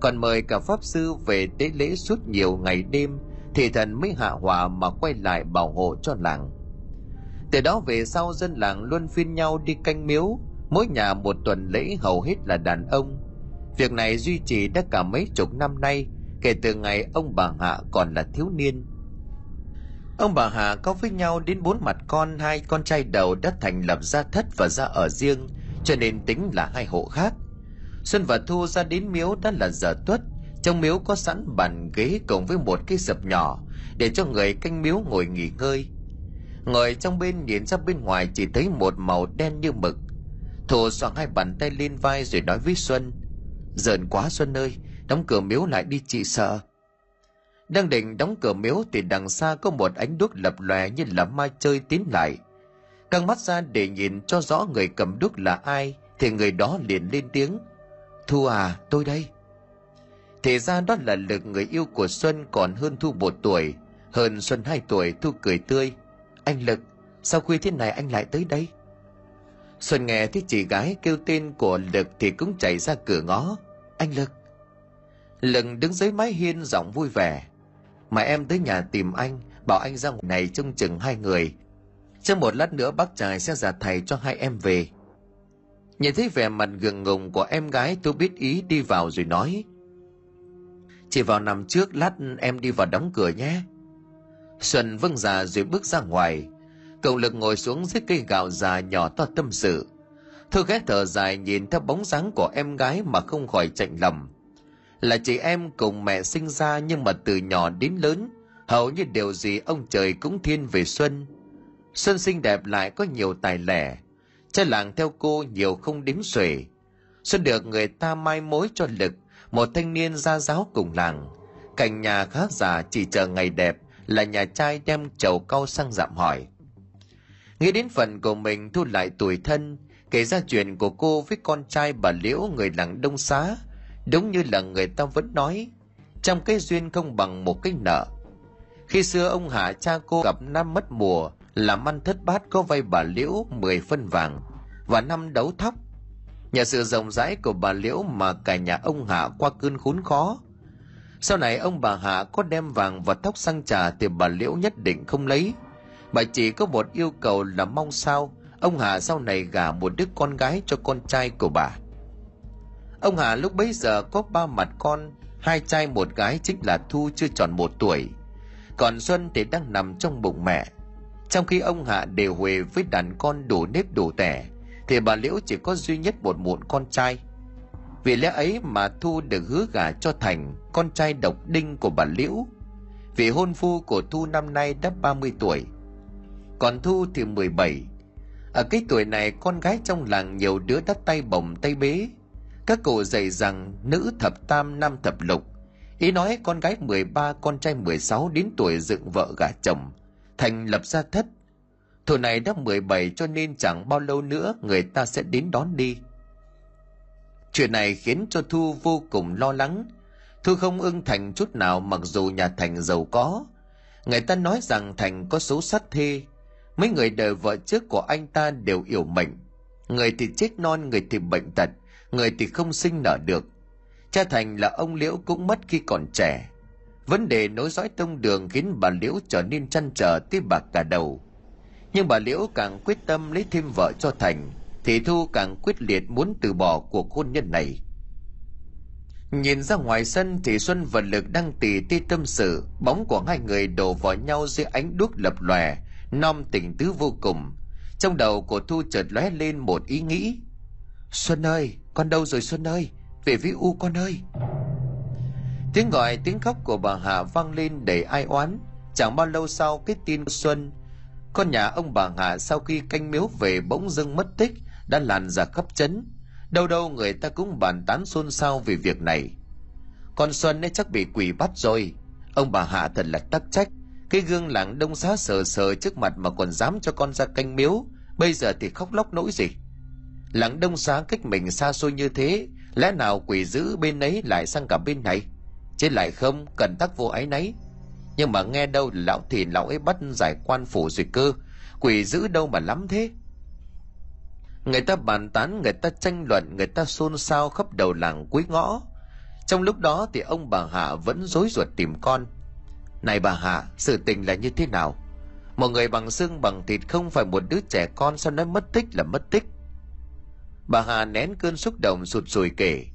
Còn mời cả pháp sư về tế lễ suốt nhiều ngày đêm, thì thần mới hạ hỏa mà quay lại bảo hộ cho làng. Từ đó về sau, dân làng luôn phiên nhau đi canh miếu. Mỗi nhà một tuần lễ hầu hết là đàn ông. Việc này duy trì đã cả mấy chục năm nay kể từ ngày ông bà hạ còn là thiếu niên. Ông bà hạ có với nhau đến bốn mặt con, hai con trai đầu đã thành lập gia thất và gia ở riêng, cho nên tính là hai hộ khác. Xuân và thu ra đến miếu đã là giờ tuất. Trong miếu có sẵn bàn ghế cùng với một cái sập nhỏ, để cho người canh miếu ngồi nghỉ ngơi. Ngồi trong bên nhìn ra bên ngoài chỉ thấy một màu đen như mực. Thu xoàng hai bàn tay lên vai rồi nói với xuân, Giận quá xuân ơi đóng cửa miếu lại đi chị sợ. Đang định đóng cửa miếu thì đằng xa có một ánh đuốc lập lòe như là ma chơi tiến lại. Căng mắt ra để nhìn cho rõ người cầm đuốc là ai, thì người đó liền lên tiếng. Thu à tôi đây. Thì ra đó là lực người yêu của xuân còn hơn thu một tuổi. Hơn xuân hai tuổi, thu cười tươi. Anh lực, sao khuya thế này anh lại tới đây? Xuân nghe thấy chị gái kêu tên của lực thì cũng chạy ra cửa ngó. Anh lực Lần đứng dưới mái hiên giọng vui vẻ. Mà em tới nhà tìm anh, bảo anh ra ngoài này trông chừng hai người. Trong một lát nữa bác trai sẽ giả thầy cho hai em về. Nhìn thấy vẻ mặt gượng ngùng của em gái, tôi biết ý đi vào rồi nói. Chỉ vào nằm trước, lát em đi vào đóng cửa nhé. Xuân vâng già rồi bước ra ngoài. Cậu lực ngồi xuống dưới cây gạo già nhỏ to tâm sự. Thư ghé thở dài nhìn theo bóng dáng của em gái mà không khỏi chạnh lòng là chị em cùng mẹ sinh ra nhưng mà từ nhỏ đến lớn, hầu như điều gì ông trời cũng thiên về xuân. Xuân xinh đẹp lại có nhiều tài lẻ, cha làng theo cô nhiều không đếm xuể. Xuân được người ta mai mối cho lực, một thanh niên gia giáo cùng làng. Cảnh nhà khá già, chỉ chờ ngày đẹp là nhà trai đem chầu cau sang dạm hỏi. Nghĩ đến phần của mình thu lại tuổi thân, kể ra chuyện của cô với con trai bà liễu người làng đông xá đúng như là người ta vẫn nói, trong cái duyên không bằng một cái nợ. Khi xưa ông hạ cha cô gặp năm mất mùa, làm ăn thất bát có vay bà liễu 10 phân vàng và năm đấu thóc. Nhờ sự rộng rãi của bà liễu mà cả nhà ông hạ qua cơn khốn khó. Sau này ông bà hạ có đem vàng và thóc sang trả thì bà liễu nhất định không lấy. Bà chỉ có một yêu cầu là mong sao ông hạ sau này gả một đứa con gái cho con trai của bà ông hà lúc bấy giờ có ba mặt con, hai trai một gái chính là thu chưa tròn một tuổi. Còn xuân thì đang nằm trong bụng mẹ. Trong khi ông hạ đều huề với đàn con đủ nếp đủ tẻ, thì bà liễu chỉ có duy nhất một muộn con trai. Vì lẽ ấy mà thu được hứa gả cho thành, con trai độc đinh của bà liễu. Vì hôn phu của thu năm nay đã 30 tuổi. Còn thu thì 17 ở cái tuổi này, con gái trong làng nhiều đứa đắt tay bồng tay bế các cụ dạy rằng nữ thập tam nam thập lục ý nói con gái 13 con trai 16 đến tuổi dựng vợ gả chồng thành lập gia thất Thủ này đã 17 cho nên chẳng bao lâu nữa người ta sẽ đến đón đi. Chuyện này khiến cho Thu vô cùng lo lắng. Thu không ưng Thành chút nào mặc dù nhà Thành giàu có. Người ta nói rằng Thành có số sát thê. Mấy người đời vợ trước của anh ta đều yểu mệnh. Người thì chết non, người thì bệnh tật, người thì không sinh nở được. Cha Thành là ông Liễu cũng mất khi còn trẻ. Vấn đề nối dõi tông đường khiến bà Liễu trở nên chăn trở tiếp bạc cả đầu. Nhưng bà liễu càng quyết tâm lấy thêm vợ cho thành, thì thu càng quyết liệt muốn từ bỏ cuộc hôn nhân này. Nhìn ra ngoài sân thì xuân và lực đang tỉ ti tâm sự. Bóng của hai người đổ vào nhau dưới ánh đuốc lập lòe non tình tứ vô cùng. Trong đầu của thu chợt lóe lên một ý nghĩ. Xuân ơi! Con đâu rồi xuân ơi? Về với u con ơi. Tiếng gọi, tiếng khóc của bà hạ vang lên đầy ai oán. Chẳng bao lâu sau, cái tin xuân, con nhà ông bà hạ sau khi canh miếu về bỗng dưng mất tích, đã làn ra khắp chấn đâu đâu người ta cũng bàn tán xôn xao về việc này. Con xuân ấy chắc bị quỷ bắt rồi. Ông bà hạ thật là tắc trách. Cái gương làng đông xá sờ sờ trước mặt mà còn dám cho con ra canh miếu. Bây giờ thì khóc lóc nỗi gì? Làng đông xá cách mình xa xôi như thế, lẽ nào quỷ dữ bên ấy lại sang cả bên này? Chứ lại không cần tắc vô ái nấy nhưng mà nghe đâu lão thì lão ấy bắt giải quan phủ rồi cơ, quỷ dữ đâu mà lắm thế? Người ta bàn tán, người ta tranh luận, người ta xôn xao khắp đầu làng cuối ngõ. Trong lúc đó thì ông bà hạ vẫn rối ruột tìm con. Này bà hạ, sự tình là như thế nào? Một người bằng xương bằng thịt không phải một đứa trẻ con sao nói mất tích là mất tích? Bà hà nén cơn xúc động sụt sùi kể.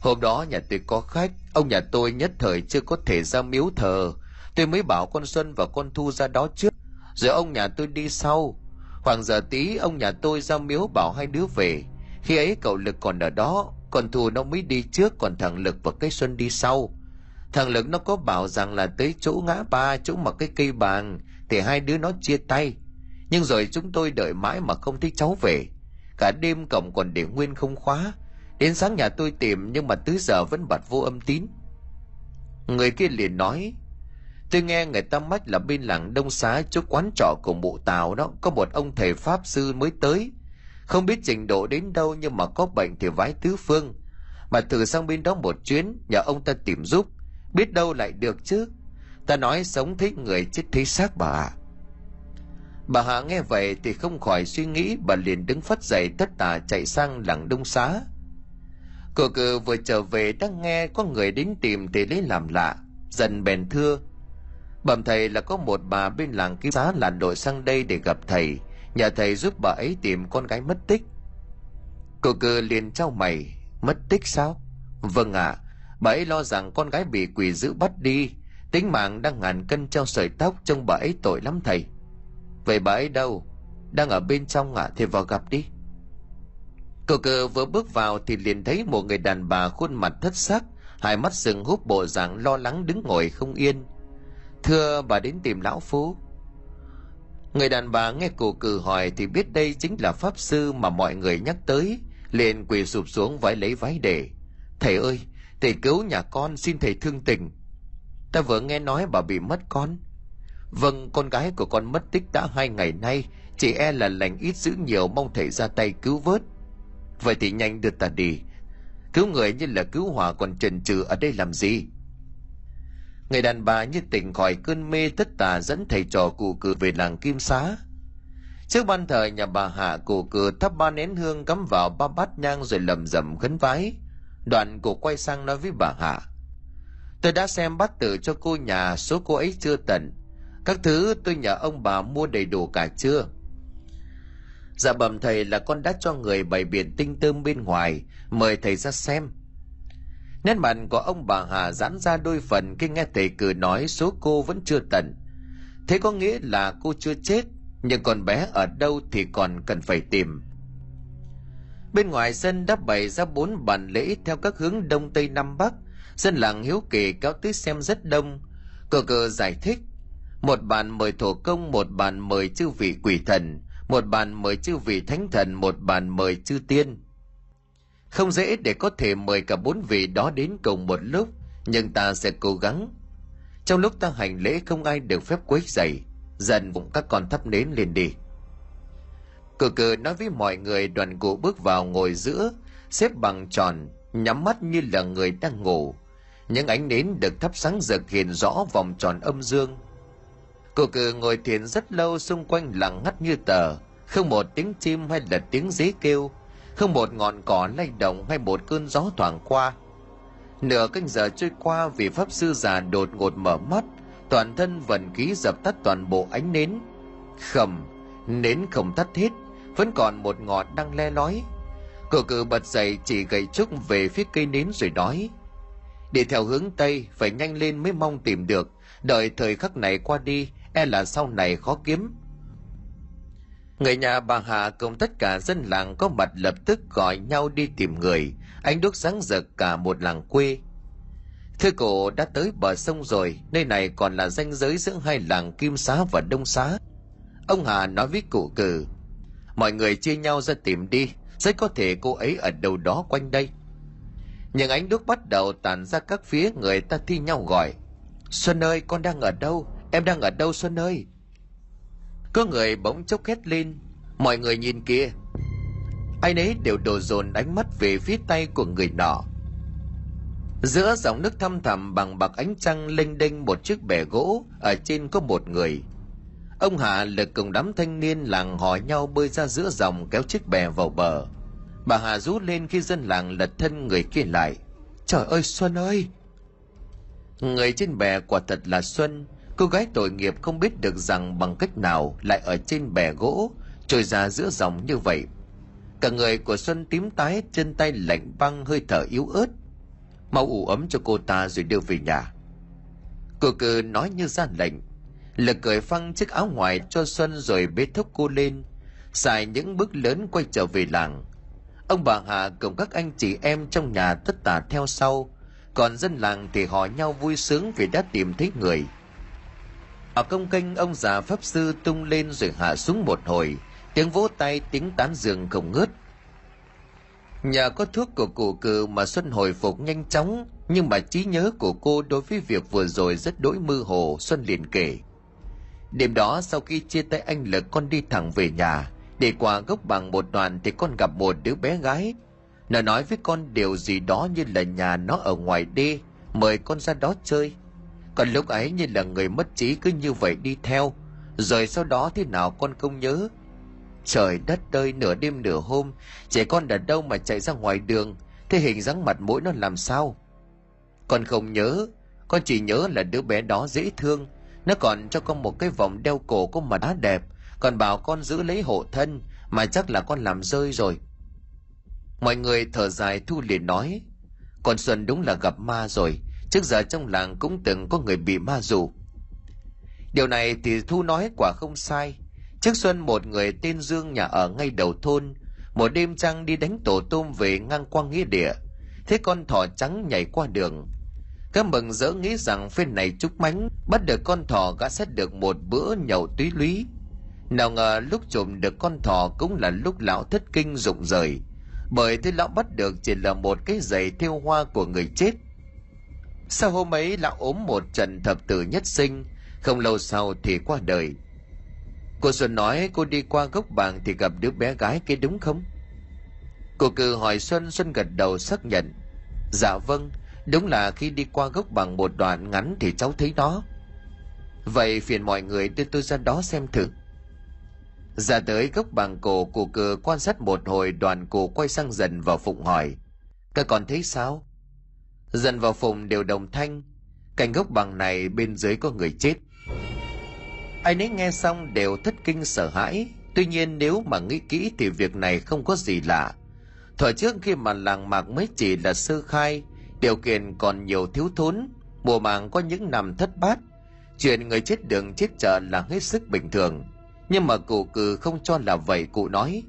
Hôm đó nhà tôi có khách, ông nhà tôi nhất thời chưa có thể ra miếu thờ. Tôi mới bảo con xuân và con thu ra đó trước, rồi ông nhà tôi đi sau. Khoảng giờ tí, ông nhà tôi ra miếu bảo hai đứa về. Khi ấy cậu lực còn ở đó, còn thù nó mới đi trước, còn thằng lực và cái xuân đi sau. Thằng lực nó có bảo rằng là tới chỗ ngã ba, chỗ mà cái cây bàng thì hai đứa nó chia tay. Nhưng rồi chúng tôi đợi mãi mà không thấy cháu về cả đêm cổng còn để nguyên không khóa. Đến sáng nhà tôi tìm, nhưng mà tứ giờ vẫn bật vô âm tín. Người kia liền nói, tôi nghe người ta mách là bên làng đông xá chỗ quán trọ của mụ tàu đó, có một ông thầy pháp sư mới tới. Không biết trình độ đến đâu, nhưng mà có bệnh thì vái tứ phương. Mà thử sang bên đó một chuyến, nhờ ông ta tìm giúp. Biết đâu lại được chứ? Ta nói sống thấy người, chết thấy xác bà ạ bà hạ nghe vậy thì không khỏi suy nghĩ bà liền đứng phất dậy tất tả chạy sang làng đông xá. Cô cử vừa trở về đang nghe có người đến tìm thì lấy làm lạ dần bèn thưa. Bẩm thầy là có một bà bên làng ký xá làn đội sang đây để gặp thầy nhờ thầy giúp bà ấy tìm con gái mất tích. Cô cử liền trao mày mất tích sao? Vâng ạ à, bà ấy lo rằng con gái bị quỷ giữ bắt đi tính mạng đang ngàn cân treo sợi tóc trông bà ấy tội lắm thầy vậy bà ấy đâu? Đang ở bên trong ạ à, thì vào gặp đi. Cậu cờ vừa bước vào thì liền thấy một người đàn bà khuôn mặt thất sắc hai mắt sừng húp bộ dạng lo lắng đứng ngồi không yên. Thưa bà đến tìm lão phú. Người đàn bà nghe cụ cử hỏi thì biết đây chính là pháp sư mà mọi người nhắc tới liền quỳ sụp xuống vái lấy váy để. Thầy ơi thầy cứu nhà con xin thầy thương tình. Ta vừa nghe nói bà bị mất con vâng con gái của con mất tích đã hai ngày nay, chỉ e là lành ít giữ nhiều mong thầy ra tay cứu vớt. Vậy thì nhanh đưa ta đi. Cứu người như là cứu hỏa còn trần trừ ở đây làm gì? Người đàn bà như tỉnh khỏi cơn mê tất tà dẫn thầy trò cụ cử về làng kim xá. Trước ban thờ nhà bà hạ cụ cử, thắp ba nén hương cắm vào ba bát nhang rồi lầm rầm khấn vái. Đoạn cụ quay sang nói với bà hạ, tôi đã xem bát tử cho cô nhà, số cô ấy chưa tận các thứ tôi nhờ ông bà mua đầy đủ cả chưa? Dạ bẩm thầy là con đã cho người bày biển tinh tươm bên ngoài. Mời thầy ra xem. Nét mặt của ông bà hà giãn ra đôi phần khi nghe thầy cử nói số cô vẫn chưa tận. Thế có nghĩa là cô chưa chết, nhưng con bé ở đâu thì còn cần phải tìm. Bên ngoài sân đã bày ra bốn bàn lễ theo các hướng đông tây nam bắc. Dân làng hiếu kỳ kéo tới xem rất đông. Cờ cờ giải thích một bàn mời thổ công, một bàn mời chư vị quỷ thần. Một bàn mời chư vị thánh thần, một bàn mời chư tiên. Không dễ để có thể mời cả bốn vị đó đến cùng một lúc, nhưng ta sẽ cố gắng. Trong lúc ta hành lễ, không ai được phép quấy rầy. Dần bụng các con thắp nến lên đi. Cử cử nói với mọi người, đoàn cụ bước vào ngồi giữa, xếp bằng tròn, nhắm mắt như là người đang ngủ. Những ánh nến được thắp sáng rực hiện rõ vòng tròn âm dương. Cô cử ngồi thiền rất lâu xung quanh lặng ngắt như tờ, không một tiếng chim hay là tiếng dế kêu, không một ngọn cỏ lay động hay một cơn gió thoảng qua. Nửa canh giờ trôi qua vì pháp sư già đột ngột mở mắt, toàn thân vận khí dập tắt toàn bộ ánh nến. Khầm, nến không tắt hết, vẫn còn một ngọn đang le lói. Cô cử bật dậy chỉ gậy trúc về phía cây nến rồi nói. Đi theo hướng Tây, phải nhanh lên mới mong tìm được, đợi thời khắc này qua đi, e là sau này khó kiếm. Người nhà bà hà cùng tất cả dân làng có mặt lập tức gọi nhau đi tìm người. Ánh đuốc sáng rực cả một làng quê. Thưa cổ đã tới bờ sông rồi, nơi này còn là ranh giới giữa hai làng kim xá và đông xá. Ông hà nói với cụ cử, mọi người chia nhau ra tìm đi, rất có thể cô ấy ở đâu đó quanh đây. Những ánh đuốc bắt đầu tàn ra các phía người ta thi nhau gọi, xuân ơi, con đang ở đâu? Em đang ở đâu xuân ơi? Có người bỗng chốc hét lên. Mọi người nhìn kia ai nấy đều đổ dồn ánh mắt về phía tay của người nọ. Giữa dòng nước thăm thẳm bằng bạc ánh trăng lênh đênh một chiếc bè gỗ, ở trên có một người. Ông hạ lực cùng đám thanh niên làng hỏi nhau bơi ra giữa dòng kéo chiếc bè vào bờ. Bà hà rú lên khi dân làng lật thân người kia lại. Trời ơi, xuân ơi! Người trên bè quả thật là xuân cô gái tội nghiệp không biết được rằng bằng cách nào lại ở trên bè gỗ, trôi ra giữa dòng như vậy. Cả người của xuân tím tái, chân tay lạnh băng, hơi thở yếu ớt. Mau ủ ấm cho cô ta rồi đưa về nhà. Cô cứ nói như ra lệnh. Lực cởi phăng chiếc áo ngoài cho xuân rồi bế thốc cô lên. Xài những bước lớn quay trở về làng. Ông bà hà cùng các anh chị em trong nhà tất tả theo sau. Còn dân làng thì họ nhau vui sướng vì đã tìm thấy người ở công kênh, ông già pháp sư tung lên rồi hạ xuống một hồi. Tiếng vỗ tay, tiếng tán dương không ngớt. Nhờ có thuốc của cụ cừ mà xuân hồi phục nhanh chóng, nhưng mà trí nhớ của cô đối với việc vừa rồi rất đỗi mơ hồ, xuân liền kể. Đêm đó, sau khi chia tay anh lực, con đi thẳng về nhà. Để qua gốc bằng một đoạn thì con gặp một đứa bé gái. Nó nói với con điều gì đó như là nhà nó ở ngoài đê, mời con ra đó chơi còn lúc ấy như là người mất trí cứ như vậy đi theo. Rồi sau đó thế nào con không nhớ? Trời đất ơi, nửa đêm nửa hôm, trẻ con ở đâu mà chạy ra ngoài đường. Thế hình dáng mặt mũi nó làm sao? Con không nhớ. Con chỉ nhớ là đứa bé đó dễ thương. Nó còn cho con một cái vòng đeo cổ có mặt đá đẹp. Còn bảo con giữ lấy hộ thân, mà chắc là con làm rơi rồi. Mọi người thở dài, thu liền nói, con xuân đúng là gặp ma rồi trước giờ trong làng cũng từng có người bị ma rủ. Điều này thì thu nói quả không sai. Trước xuân một người tên dương nhà ở ngay đầu thôn, một đêm trăng đi đánh tổ tôm về ngang qua nghĩa địa. Thế con thỏ trắng nhảy qua đường. Các mừng rỡ nghĩ rằng phen này chúc mánh bắt được con thỏ gã sẽ được một bữa nhậu túy lúy. Nào ngờ lúc trộm được con thỏ cũng là lúc lão thất kinh rụng rời. Bởi thế lão bắt được chỉ là một cái giày thiêu hoa của người chết sau hôm ấy lão ốm một trận thập tử nhất sinh, không lâu sau thì qua đời. Cô xuân nói cô đi qua gốc bàn thì gặp đứa bé gái kia đúng không? Cô cử hỏi xuân xuân gật đầu xác nhận. Dạ vâng đúng là khi đi qua gốc bằng một đoạn ngắn thì cháu thấy nó vậy phiền mọi người đưa tôi ra đó xem thử. Ra tới gốc bằng cổ cụ cử quan sát một hồi đoàn cụ quay sang dần vào phụng hỏi. Các con thấy sao? Dần vào phùng đều đồng thanh. Cạnh gốc bằng này bên dưới có người chết. Ai nấy nghe xong đều thất kinh sợ hãi. Tuy nhiên nếu mà nghĩ kỹ thì việc này không có gì lạ. Thuở trước khi mà làng mạc mới chỉ là sơ khai, điều kiện còn nhiều thiếu thốn. Mùa màng có những năm thất bát. Chuyện người chết đường chết chợ là hết sức bình thường. Nhưng mà cụ cừ không cho là vậy, cụ nói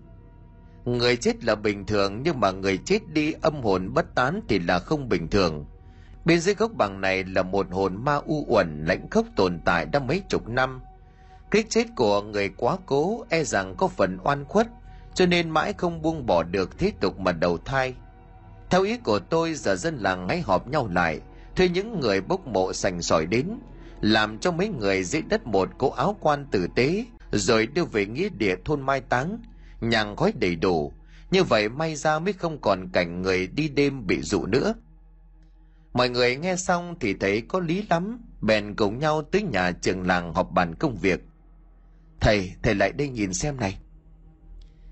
người chết là bình thường, nhưng mà người chết đi, âm hồn bất tán thì là không bình thường. Bên dưới gốc bằng này là một hồn ma u uẩn, lãnh khốc tồn tại đã mấy chục năm. Cái chết của người quá cố e rằng có phần oan khuất, cho nên mãi không buông bỏ được thế tục mà đầu thai. Theo ý của tôi, giờ dân làng hãy họp nhau lại, thuê những người bốc mộ sành sỏi đến, làm cho mấy người dưới đất một cỗ áo quan tử tế, rồi đưa về nghĩa địa thôn mai táng nhàng gói đầy đủ. Như vậy may ra mới không còn cảnh người đi đêm bị dụ nữa. Mọi người nghe xong thì thấy có lý lắm, bèn cùng nhau tới nhà trường làng họp bàn công việc. Thầy thầy lại đây nhìn xem này.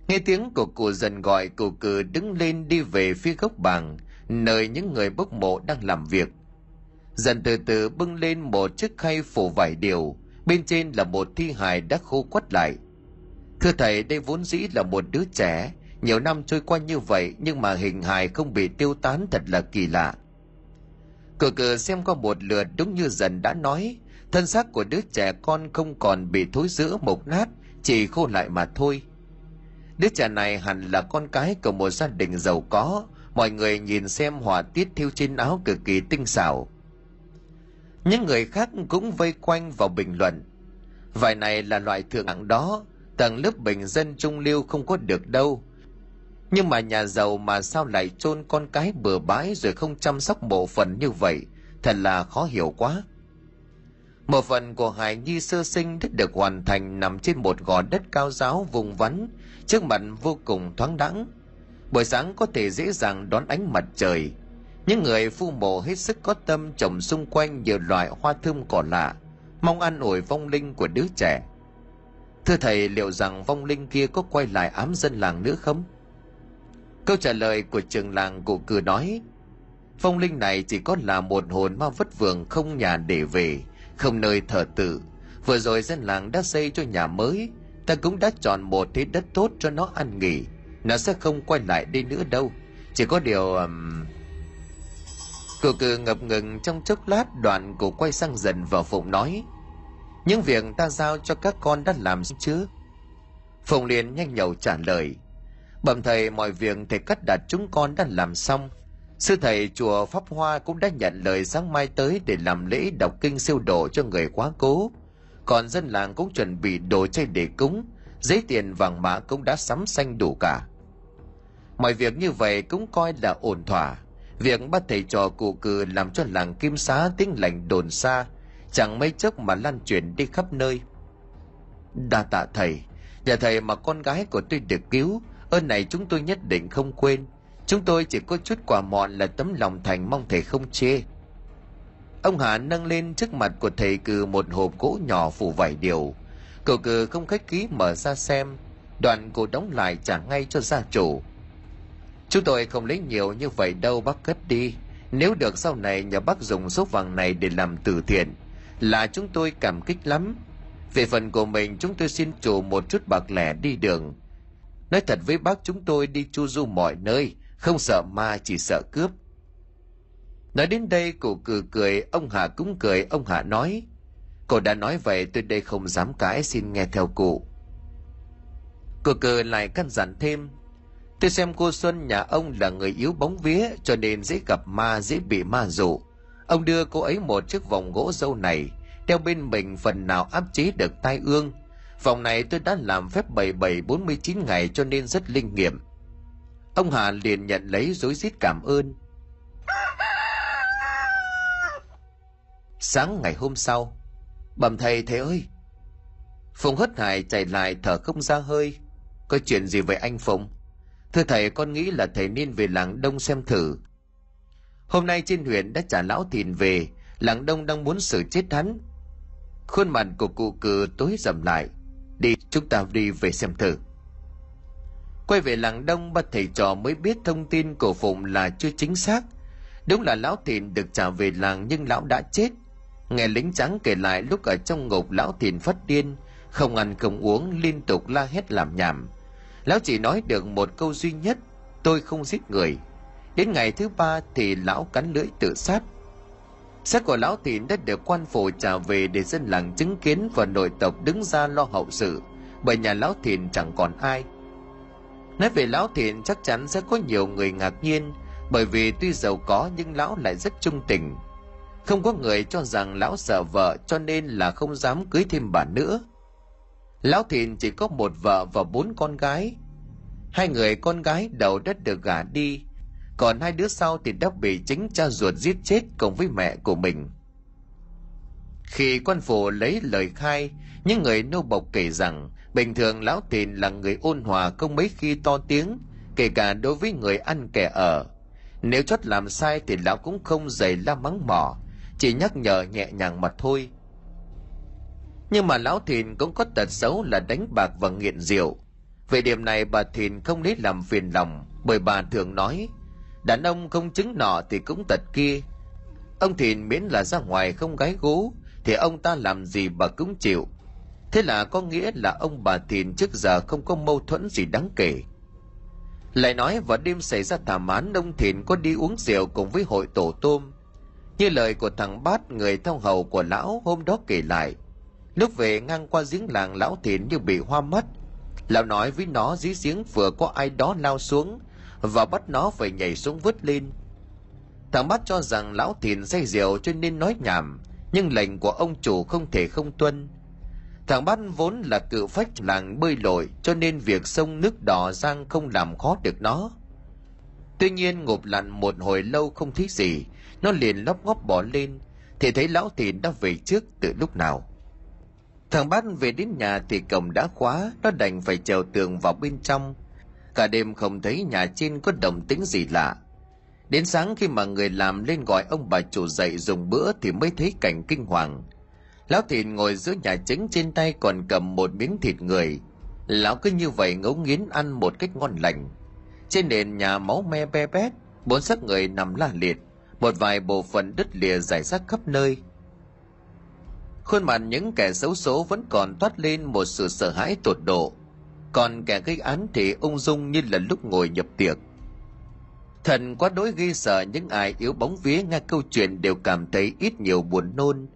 Nghe tiếng của cụ dần gọi, cụ cử đứng lên đi về phía gốc bàng nơi những người bốc mộ đang làm việc. Dần từ từ bưng lên một chiếc khay phủ vải điều bên trên là một thi hài đã khô quắt lại thưa thầy, đây vốn dĩ là một đứa trẻ. Nhiều năm trôi qua như vậy, nhưng mà hình hài không bị tiêu tán thật là kỳ lạ. Cờ cờ xem qua một lượt, đúng như dần đã nói, thân xác của đứa trẻ con không còn bị thối rữa mục nát, chỉ khô lại mà thôi. Đứa trẻ này hẳn là con cái của một gia đình giàu có. Mọi người nhìn xem họa tiết thiêu trên áo cực kỳ tinh xảo. Những người khác cũng vây quanh vào bình luận. Vải này là loại thượng hạng đó tầng lớp bình dân trung lưu không có được đâu. Nhưng mà nhà giàu mà sao lại chôn con cái bừa bãi rồi không chăm sóc bộ phận như vậy? Thật là khó hiểu quá. Một phần của hải nhi sơ sinh đã được hoàn thành nằm trên một gò đất cao giáo vùng vắn, trước mặt vô cùng thoáng đãng. Buổi sáng có thể dễ dàng đón ánh mặt trời. Những người phu mộ hết sức có tâm trồng xung quanh nhiều loại hoa thơm cỏ lạ, mong ăn ủi vong linh của đứa trẻ thưa thầy, liệu rằng vong linh kia có quay lại ám dân làng nữa không? Câu trả lời của trường làng cụ cử nói, vong linh này chỉ có là một hồn ma vất vưởng không nhà để về, không nơi thờ tự. Vừa rồi dân làng đã xây cho nhà mới, ta cũng đã chọn một thế đất tốt cho nó ăn nghỉ. Nó sẽ không quay lại đây nữa đâu. Chỉ có điều um... Cô cử ngập ngừng trong chốc lát đoạn cô quay sang dần vào Phụng nói những việc ta giao cho các con đã làm chứ Phùng liền nhanh nhậu trả lời Bẩm thầy mọi việc thầy cắt đặt chúng con đã làm xong Sư thầy chùa Pháp Hoa cũng đã nhận lời sáng mai tới để làm lễ đọc kinh siêu độ cho người quá cố. Còn dân làng cũng chuẩn bị đồ chay để cúng, giấy tiền vàng mã cũng đã sắm xanh đủ cả. Mọi việc như vậy cũng coi là ổn thỏa. Việc bắt thầy trò cụ cử làm cho làng Kim Xá tiếng lành đồn xa, chẳng mấy chốc mà lan truyền đi khắp nơi. Đa tạ thầy, nhà thầy mà con gái của tôi được cứu, ơn này chúng tôi nhất định không quên – Chúng tôi chỉ có chút quả mọn là tấm lòng thành mong thầy không chê. Ông Hà nâng lên trước mặt của thầy cừ một hộp gỗ nhỏ phủ vải điều. Cậu cừ không khách khí mở ra xem, đoạn cô đóng lại trả ngay cho gia chủ. Chúng tôi không lấy nhiều như vậy đâu bác cất đi. Nếu được sau này nhờ bác dùng số vàng này để làm từ thiện, là chúng tôi cảm kích lắm. Về phần của mình chúng tôi xin chủ một chút bạc lẻ đi đường. Nói thật với bác chúng tôi đi chu du mọi nơi, không sợ ma chỉ sợ cướp. Nói đến đây cụ cười cười ông hạ cũng cười ông hạ nói. Cô đã nói vậy tôi đây không dám cãi xin nghe theo cụ. Cụ cười lại căn dặn thêm. Tôi xem cô xuân nhà ông là người yếu bóng vía cho nên dễ gặp ma dễ bị ma dụ ông đưa cô ấy một chiếc vòng gỗ dâu này đeo bên mình phần nào áp chế được tai ương vòng này tôi đã làm phép bảy bảy bốn mươi chín ngày cho nên rất linh nghiệm Ông Hà liền nhận lấy rối rít cảm ơn. Sáng ngày hôm sau, bẩm thầy thầy ơi. Phùng hất hải chạy lại thở không ra hơi. Có chuyện gì vậy anh Phùng? Thưa thầy con nghĩ là thầy nên về làng đông xem thử. Hôm nay trên huyện đã trả lão thìn về, làng đông đang muốn xử chết hắn. Khuôn mặt của cụ cử tối dầm lại. Đi, chúng ta đi về xem thử. Quay về làng đông ba thầy trò mới biết thông tin của Phụng là chưa chính xác. Đúng là lão thìn được trả về làng nhưng lão đã chết. Nghe lính trắng kể lại lúc ở trong ngục lão thìn phát điên, không ăn không uống liên tục la hét làm nhảm. Lão chỉ nói được một câu duy nhất, tôi không giết người. Đến ngày thứ ba thì lão cắn lưỡi tự sát. Xác của lão thìn đã được quan phủ trả về để dân làng chứng kiến và nội tộc đứng ra lo hậu sự, bởi nhà lão thìn chẳng còn ai – Nói về lão thìn chắc chắn sẽ có nhiều người ngạc nhiên bởi vì tuy giàu có nhưng lão lại rất trung tình. Không có người cho rằng lão sợ vợ cho nên là không dám cưới thêm bà nữa. Lão thìn chỉ có một vợ và bốn con gái. Hai người con gái đầu đã được gả đi, còn hai đứa sau thì đã bị chính cha ruột giết chết cùng với mẹ của mình. Khi quan phủ lấy lời khai, những người nô bộc kể rằng Bình thường lão thìn là người ôn hòa không mấy khi to tiếng, kể cả đối với người ăn kẻ ở. Nếu chót làm sai thì lão cũng không dày la mắng mỏ, chỉ nhắc nhở nhẹ nhàng mà thôi. Nhưng mà lão thìn cũng có tật xấu là đánh bạc và nghiện rượu. Về điểm này bà thìn không lấy làm phiền lòng, bởi bà thường nói, đàn ông không chứng nọ thì cũng tật kia. Ông thìn miễn là ra ngoài không gái gú, thì ông ta làm gì bà cũng chịu Thế là có nghĩa là ông bà Thìn trước giờ không có mâu thuẫn gì đáng kể. Lại nói vào đêm xảy ra thảm án ông Thìn có đi uống rượu cùng với hội tổ tôm. Như lời của thằng Bát người theo hầu của lão hôm đó kể lại. Lúc về ngang qua giếng làng lão Thìn như bị hoa mắt. Lão nói với nó dưới giếng vừa có ai đó lao xuống và bắt nó phải nhảy xuống vứt lên. Thằng bắt cho rằng lão Thìn say rượu cho nên nói nhảm, nhưng lệnh của ông chủ không thể không tuân. Thằng bắt vốn là cự phách làng bơi lội, cho nên việc sông nước đỏ giang không làm khó được nó. Tuy nhiên, ngụp lặn một hồi lâu không thấy gì, nó liền lóc ngóp bỏ lên, thì thấy lão thìn đã về trước từ lúc nào. Thằng bát về đến nhà thì cổng đã khóa, nó đành phải trèo tường vào bên trong cả đêm không thấy nhà trên có động tính gì lạ. Đến sáng khi mà người làm lên gọi ông bà chủ dậy dùng bữa thì mới thấy cảnh kinh hoàng. Lão thìn ngồi giữa nhà chính trên tay còn cầm một miếng thịt người. Lão cứ như vậy ngấu nghiến ăn một cách ngon lành. Trên nền nhà máu me be bét, bốn xác người nằm la liệt, một vài bộ phận đứt lìa rải rác khắp nơi. Khuôn mặt những kẻ xấu số vẫn còn toát lên một sự sợ hãi tột độ còn kẻ gây án thì ung dung như là lúc ngồi nhập tiệc. Thần quá đối ghi sợ những ai yếu bóng vía nghe câu chuyện đều cảm thấy ít nhiều buồn nôn.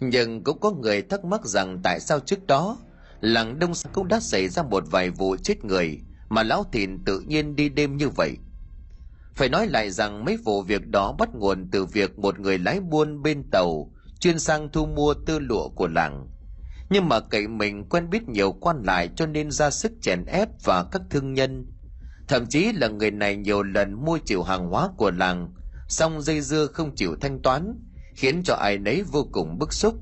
Nhưng cũng có người thắc mắc rằng tại sao trước đó, làng đông cũng đã xảy ra một vài vụ chết người, mà lão thìn tự nhiên đi đêm như vậy. Phải nói lại rằng mấy vụ việc đó bắt nguồn từ việc một người lái buôn bên tàu chuyên sang thu mua tư lụa của làng nhưng mà cậy mình quen biết nhiều quan lại cho nên ra sức chèn ép và các thương nhân. Thậm chí là người này nhiều lần mua chịu hàng hóa của làng xong dây dưa không chịu thanh toán, khiến cho ai nấy vô cùng bức xúc.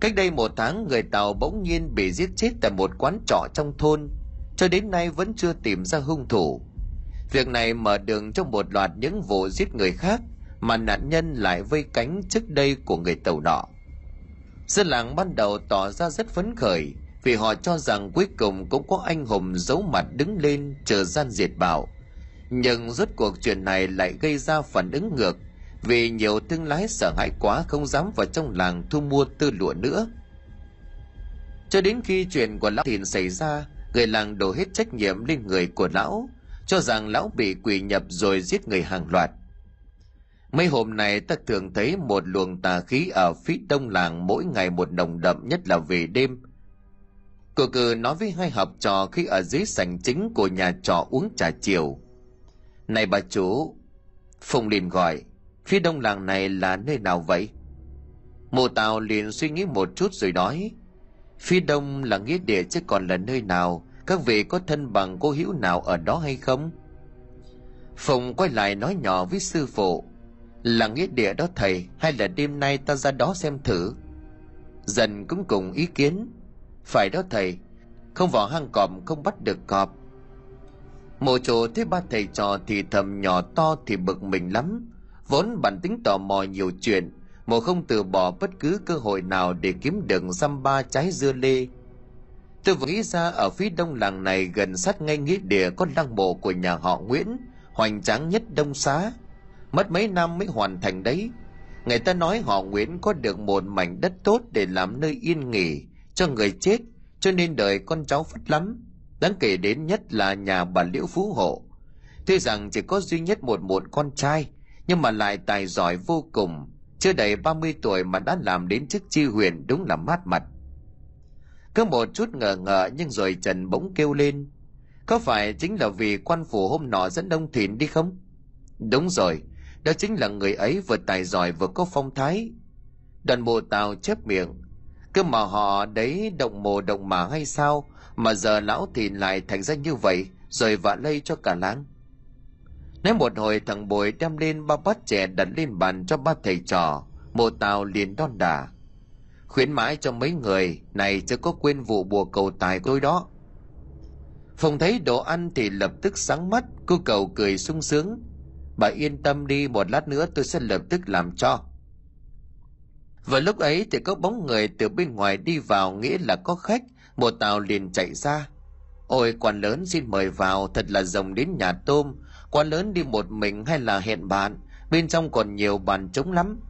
Cách đây một tháng, người tàu bỗng nhiên bị giết chết tại một quán trọ trong thôn, cho đến nay vẫn chưa tìm ra hung thủ. Việc này mở đường cho một loạt những vụ giết người khác mà nạn nhân lại vây cánh trước đây của người tàu nọ dân làng ban đầu tỏ ra rất phấn khởi vì họ cho rằng cuối cùng cũng có anh hùng giấu mặt đứng lên chờ gian diệt bảo nhưng rốt cuộc chuyện này lại gây ra phản ứng ngược vì nhiều thương lái sợ hãi quá không dám vào trong làng thu mua tư lụa nữa. Cho đến khi chuyện của lão thìn xảy ra, người làng đổ hết trách nhiệm lên người của lão, cho rằng lão bị quỷ nhập rồi giết người hàng loạt mấy hôm nay ta thường thấy một luồng tà khí ở phía đông làng mỗi ngày một nồng đậm nhất là về đêm Cô cử nói với hai học trò khi ở dưới sảnh chính của nhà trọ uống trà chiều. Này bà chủ, Phùng liền gọi, phía đông làng này là nơi nào vậy? Mộ Tào liền suy nghĩ một chút rồi nói, phía đông là nghĩa địa chứ còn là nơi nào, các vị có thân bằng cô hữu nào ở đó hay không? Phùng quay lại nói nhỏ với sư phụ, là nghĩa địa đó thầy hay là đêm nay ta ra đó xem thử? Dần cũng cùng ý kiến, phải đó thầy không vào hang cọp không bắt được cọp. Mộ chỗ thấy ba thầy trò thì thầm nhỏ to thì bực mình lắm. Vốn bản tính tò mò nhiều chuyện mộ không từ bỏ bất cứ cơ hội nào để kiếm được dăm ba trái dưa lê. Tôi vừa nghĩ ra ở phía đông làng này gần sát ngay nghĩa địa có lăng mộ của nhà họ nguyễn hoành tráng nhất đông xá mất mấy năm mới hoàn thành đấy. Người ta nói họ nguyễn có được một mảnh đất tốt để làm nơi yên nghỉ cho người chết, cho nên đời con cháu phất lắm. Đáng kể đến nhất là nhà bà liễu phú hộ. Tuy rằng chỉ có duy nhất một một con trai, nhưng mà lại tài giỏi vô cùng. Chưa đầy 30 tuổi mà đã làm đến chức chi huyền đúng là mát mặt. Cứ một chút ngờ ngợ nhưng rồi trần bỗng kêu lên. Có phải chính là vì quan phủ hôm nọ dẫn đông thìn đi không? Đúng rồi đó chính là người ấy vừa tài giỏi vừa có phong thái. Đoàn bộ tào chép miệng cơ mà họ đấy động mồ động mà hay sao mà giờ lão thì lại thành ra như vậy rồi vạ lây cho cả láng. Nói một hồi thằng bồi đem lên ba bát chè đặt lên bàn cho ba thầy trò mồ tào liền đon đà khuyến mãi cho mấy người này chưa có quên vụ bùa cầu tài tôi đó. Phong thấy đồ ăn thì lập tức sáng mắt, cô cầu cười sung sướng. Bà yên tâm đi, một lát nữa tôi sẽ lập tức làm cho. Vừa lúc ấy thì có bóng người từ bên ngoài đi vào nghĩa là có khách, một tàu liền chạy ra. Ôi quan lớn xin mời vào, thật là rồng đến nhà tôm. Quan lớn đi một mình hay là hẹn bạn, bên trong còn nhiều bàn trống lắm.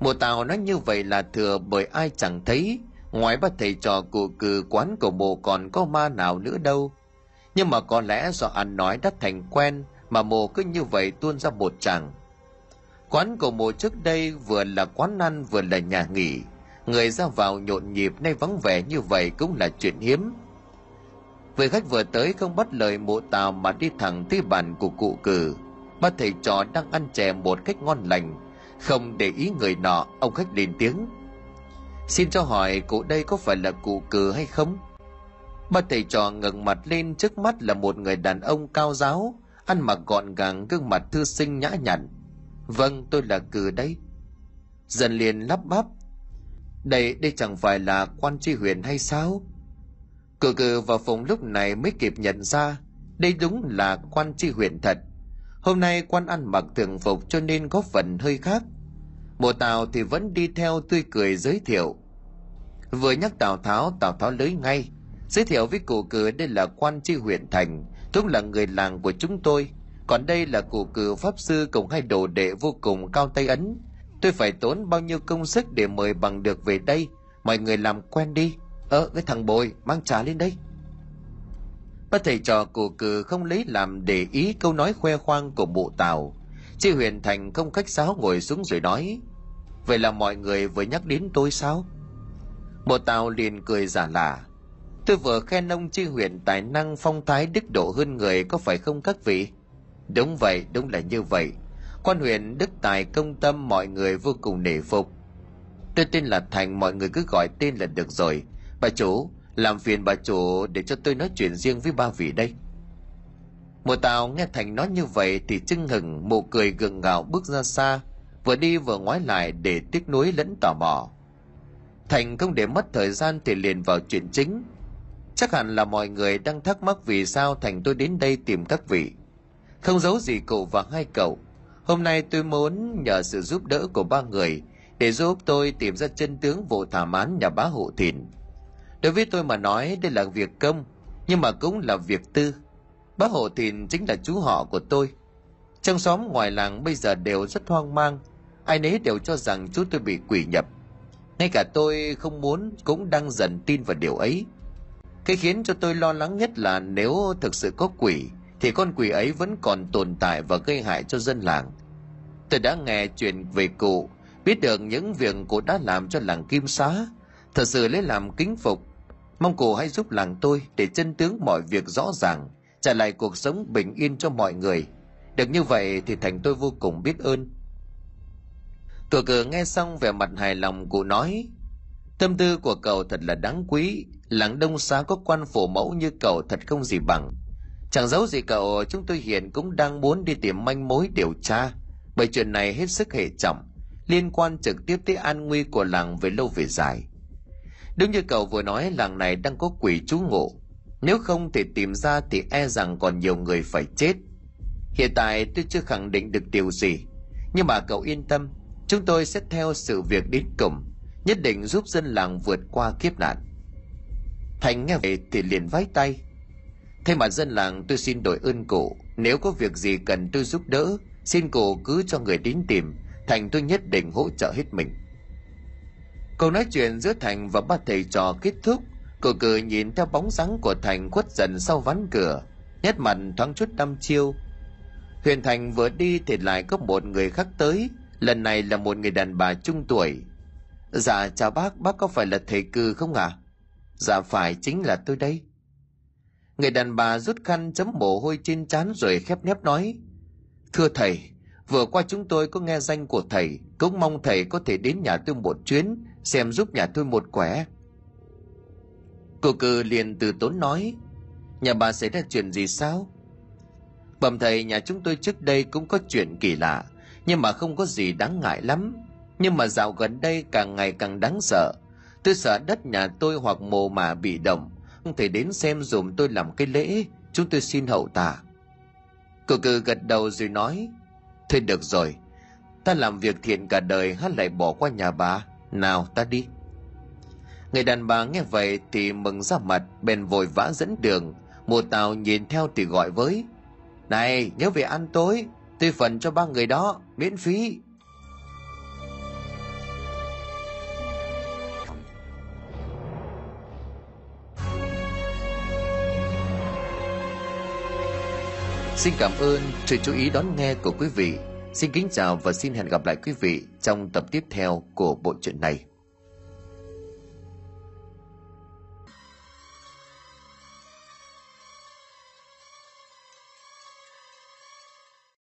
Mùa tàu nói như vậy là thừa bởi ai chẳng thấy, ngoài ba thầy trò cụ cừ quán của bộ còn có ma nào nữa đâu. Nhưng mà có lẽ do ăn nói đã thành quen mà mồ cứ như vậy tuôn ra một tràng. Quán của mồ trước đây vừa là quán ăn vừa là nhà nghỉ. Người ra vào nhộn nhịp nay vắng vẻ như vậy cũng là chuyện hiếm. Vị khách vừa tới không bắt lời mộ tào mà đi thẳng tới bàn của cụ cử. Ba thầy trò đang ăn chè một cách ngon lành. không để ý người nọ, ông khách lên tiếng xin cho hỏi cụ đây có phải là cụ cử hay không ba thầy trò ngẩng mặt lên trước mắt là một người đàn ông cao giáo ăn mặc gọn gàng, gương mặt thư sinh nhã nhặn. Vâng tôi là cử đấy. Dần liền lắp bắp. Đây đây chẳng phải là quan tri huyền hay sao? Cử cử và phùng lúc này mới kịp nhận ra, đây đúng là quan tri huyền thật. Hôm nay quan ăn mặc thường phục cho nên có phần hơi khác. Mùa tào thì vẫn đi theo tươi cười giới thiệu. Vừa nhắc tào tháo tào tháo lưới ngay, giới thiệu với cụ cử đây là quan tri huyện thành cũng là người làng của chúng tôi. Còn đây là cụ cử pháp sư cùng hai đồ đệ vô cùng cao tay ấn. Tôi phải tốn bao nhiêu công sức để mời bằng được về đây? Mọi người làm quen đi. Ơ, cái thằng bồi, mang trà lên đây. Bác thầy trò cụ cử không lấy làm để ý câu nói khoe khoang của bộ tào. Chi huyền thành không khách sáo ngồi xuống rồi nói, vậy là mọi người vừa nhắc đến tôi sao? Bộ tào liền cười giả là tôi vừa khen ông chi huyện tài năng, phong thái, đức độ hơn người, có phải không các vị? Đúng vậy, đúng là như vậy. Quan huyện đức tài, công tâm, mọi người vô cùng nể phục. Tôi tên là thành, mọi người cứ gọi tên là được rồi. Bà chủ, làm phiền bà chủ để cho tôi nói chuyện riêng với ba vị đây. Mùa tào nghe thành nói như vậy thì chưng hừng, mụ cười gượng gạo bước ra xa, vừa đi vừa ngoái lại để tiếc nuối lẫn tò mò. Thành không để mất thời gian thì liền vào chuyện chính chắc hẳn là mọi người đang thắc mắc vì sao thành tôi đến đây tìm các vị. Không giấu gì cậu và hai cậu. Hôm nay tôi muốn nhờ sự giúp đỡ của ba người để giúp tôi tìm ra chân tướng vụ thảm án nhà bá hộ thìn. Đối với tôi mà nói, đây là việc công, nhưng mà cũng là việc tư. Bá hộ thìn chính là chú họ của tôi. Trong xóm ngoài làng bây giờ đều rất hoang mang. Ai nấy đều cho rằng chú tôi bị quỷ nhập. Ngay cả tôi không muốn cũng đang dần tin vào điều ấy cái khiến cho tôi lo lắng nhất là nếu thực sự có quỷ, thì con quỷ ấy vẫn còn tồn tại và gây hại cho dân làng. Tôi đã nghe chuyện về cụ, biết được những việc cụ đã làm cho làng kim xá. Thật sự lấy làm kính phục. Mong cụ hãy giúp làng tôi để chân tướng mọi việc rõ ràng, trả lại cuộc sống bình yên cho mọi người. Được như vậy thì thành tôi vô cùng biết ơn. Cờ cờ nghe xong vẻ mặt hài lòng, cụ nói, tâm tư của cậu thật là đáng quý làng đông xá có quan phổ mẫu như cậu thật không gì bằng. Chẳng giấu gì cậu, chúng tôi hiện cũng đang muốn đi tìm manh mối điều tra. Bởi chuyện này hết sức hệ trọng, liên quan trực tiếp tới an nguy của làng về lâu về dài. Đúng như cậu vừa nói, làng này đang có quỷ trú ngụ nếu không thể tìm ra thì e rằng còn nhiều người phải chết. Hiện tại tôi chưa khẳng định được điều gì. Nhưng mà cậu yên tâm, chúng tôi sẽ theo sự việc đến cùng, nhất định giúp dân làng vượt qua kiếp nạn thành nghe về thì liền vái tay. Thay mặt dân làng tôi xin đổi ơn cụ nếu có việc gì cần tôi giúp đỡ, xin cụ cứ cho người đến tìm, thành tôi nhất định hỗ trợ hết mình. Câu nói chuyện giữa thành và ba thầy trò kết thúc, cậu cử nhìn theo bóng dáng của thành khuất dần sau ván cửa, nét mặt thoáng chút đăm chiêu. Huyền thành vừa đi thì lại có một người khác tới, lần này là một người đàn bà trung tuổi. Dạ chào bác bác có phải là thầy cư không ạ? à? Dạ phải chính là tôi đây. Người đàn bà rút khăn chấm mồ hôi trên trán rồi khép nép nói, thưa thầy, vừa qua chúng tôi có nghe danh của thầy, cũng mong thầy có thể đến nhà tôi một chuyến, xem giúp nhà tôi một quẻ. Cô cư liền từ tốn nói, nhà bà xảy ra chuyện gì sao? Bẩm thầy, nhà chúng tôi trước đây cũng có chuyện kỳ lạ, nhưng mà không có gì đáng ngại lắm. Nhưng mà dạo gần đây càng ngày càng đáng sợ tôi sợ đất nhà tôi hoặc mồ mả bị động. Không thể đến xem dùm tôi làm cái lễ. Chúng tôi xin hậu tả. Cự cự gật đầu rồi nói thôi được rồi. Ta làm việc thiện cả đời hát lại bỏ qua nhà bà. Nào, ta đi. Người đàn bà nghe vậy thì mừng ra mặt, bèn vội vã dẫn đường. Mùa tàu nhìn theo thì gọi với, này, nhớ về ăn tối. Tôi phần cho ba người đó, miễn phí. Xin cảm ơn sự chú ý đón nghe của quý vị. Xin kính chào và xin hẹn gặp lại quý vị trong tập tiếp theo của bộ truyện này.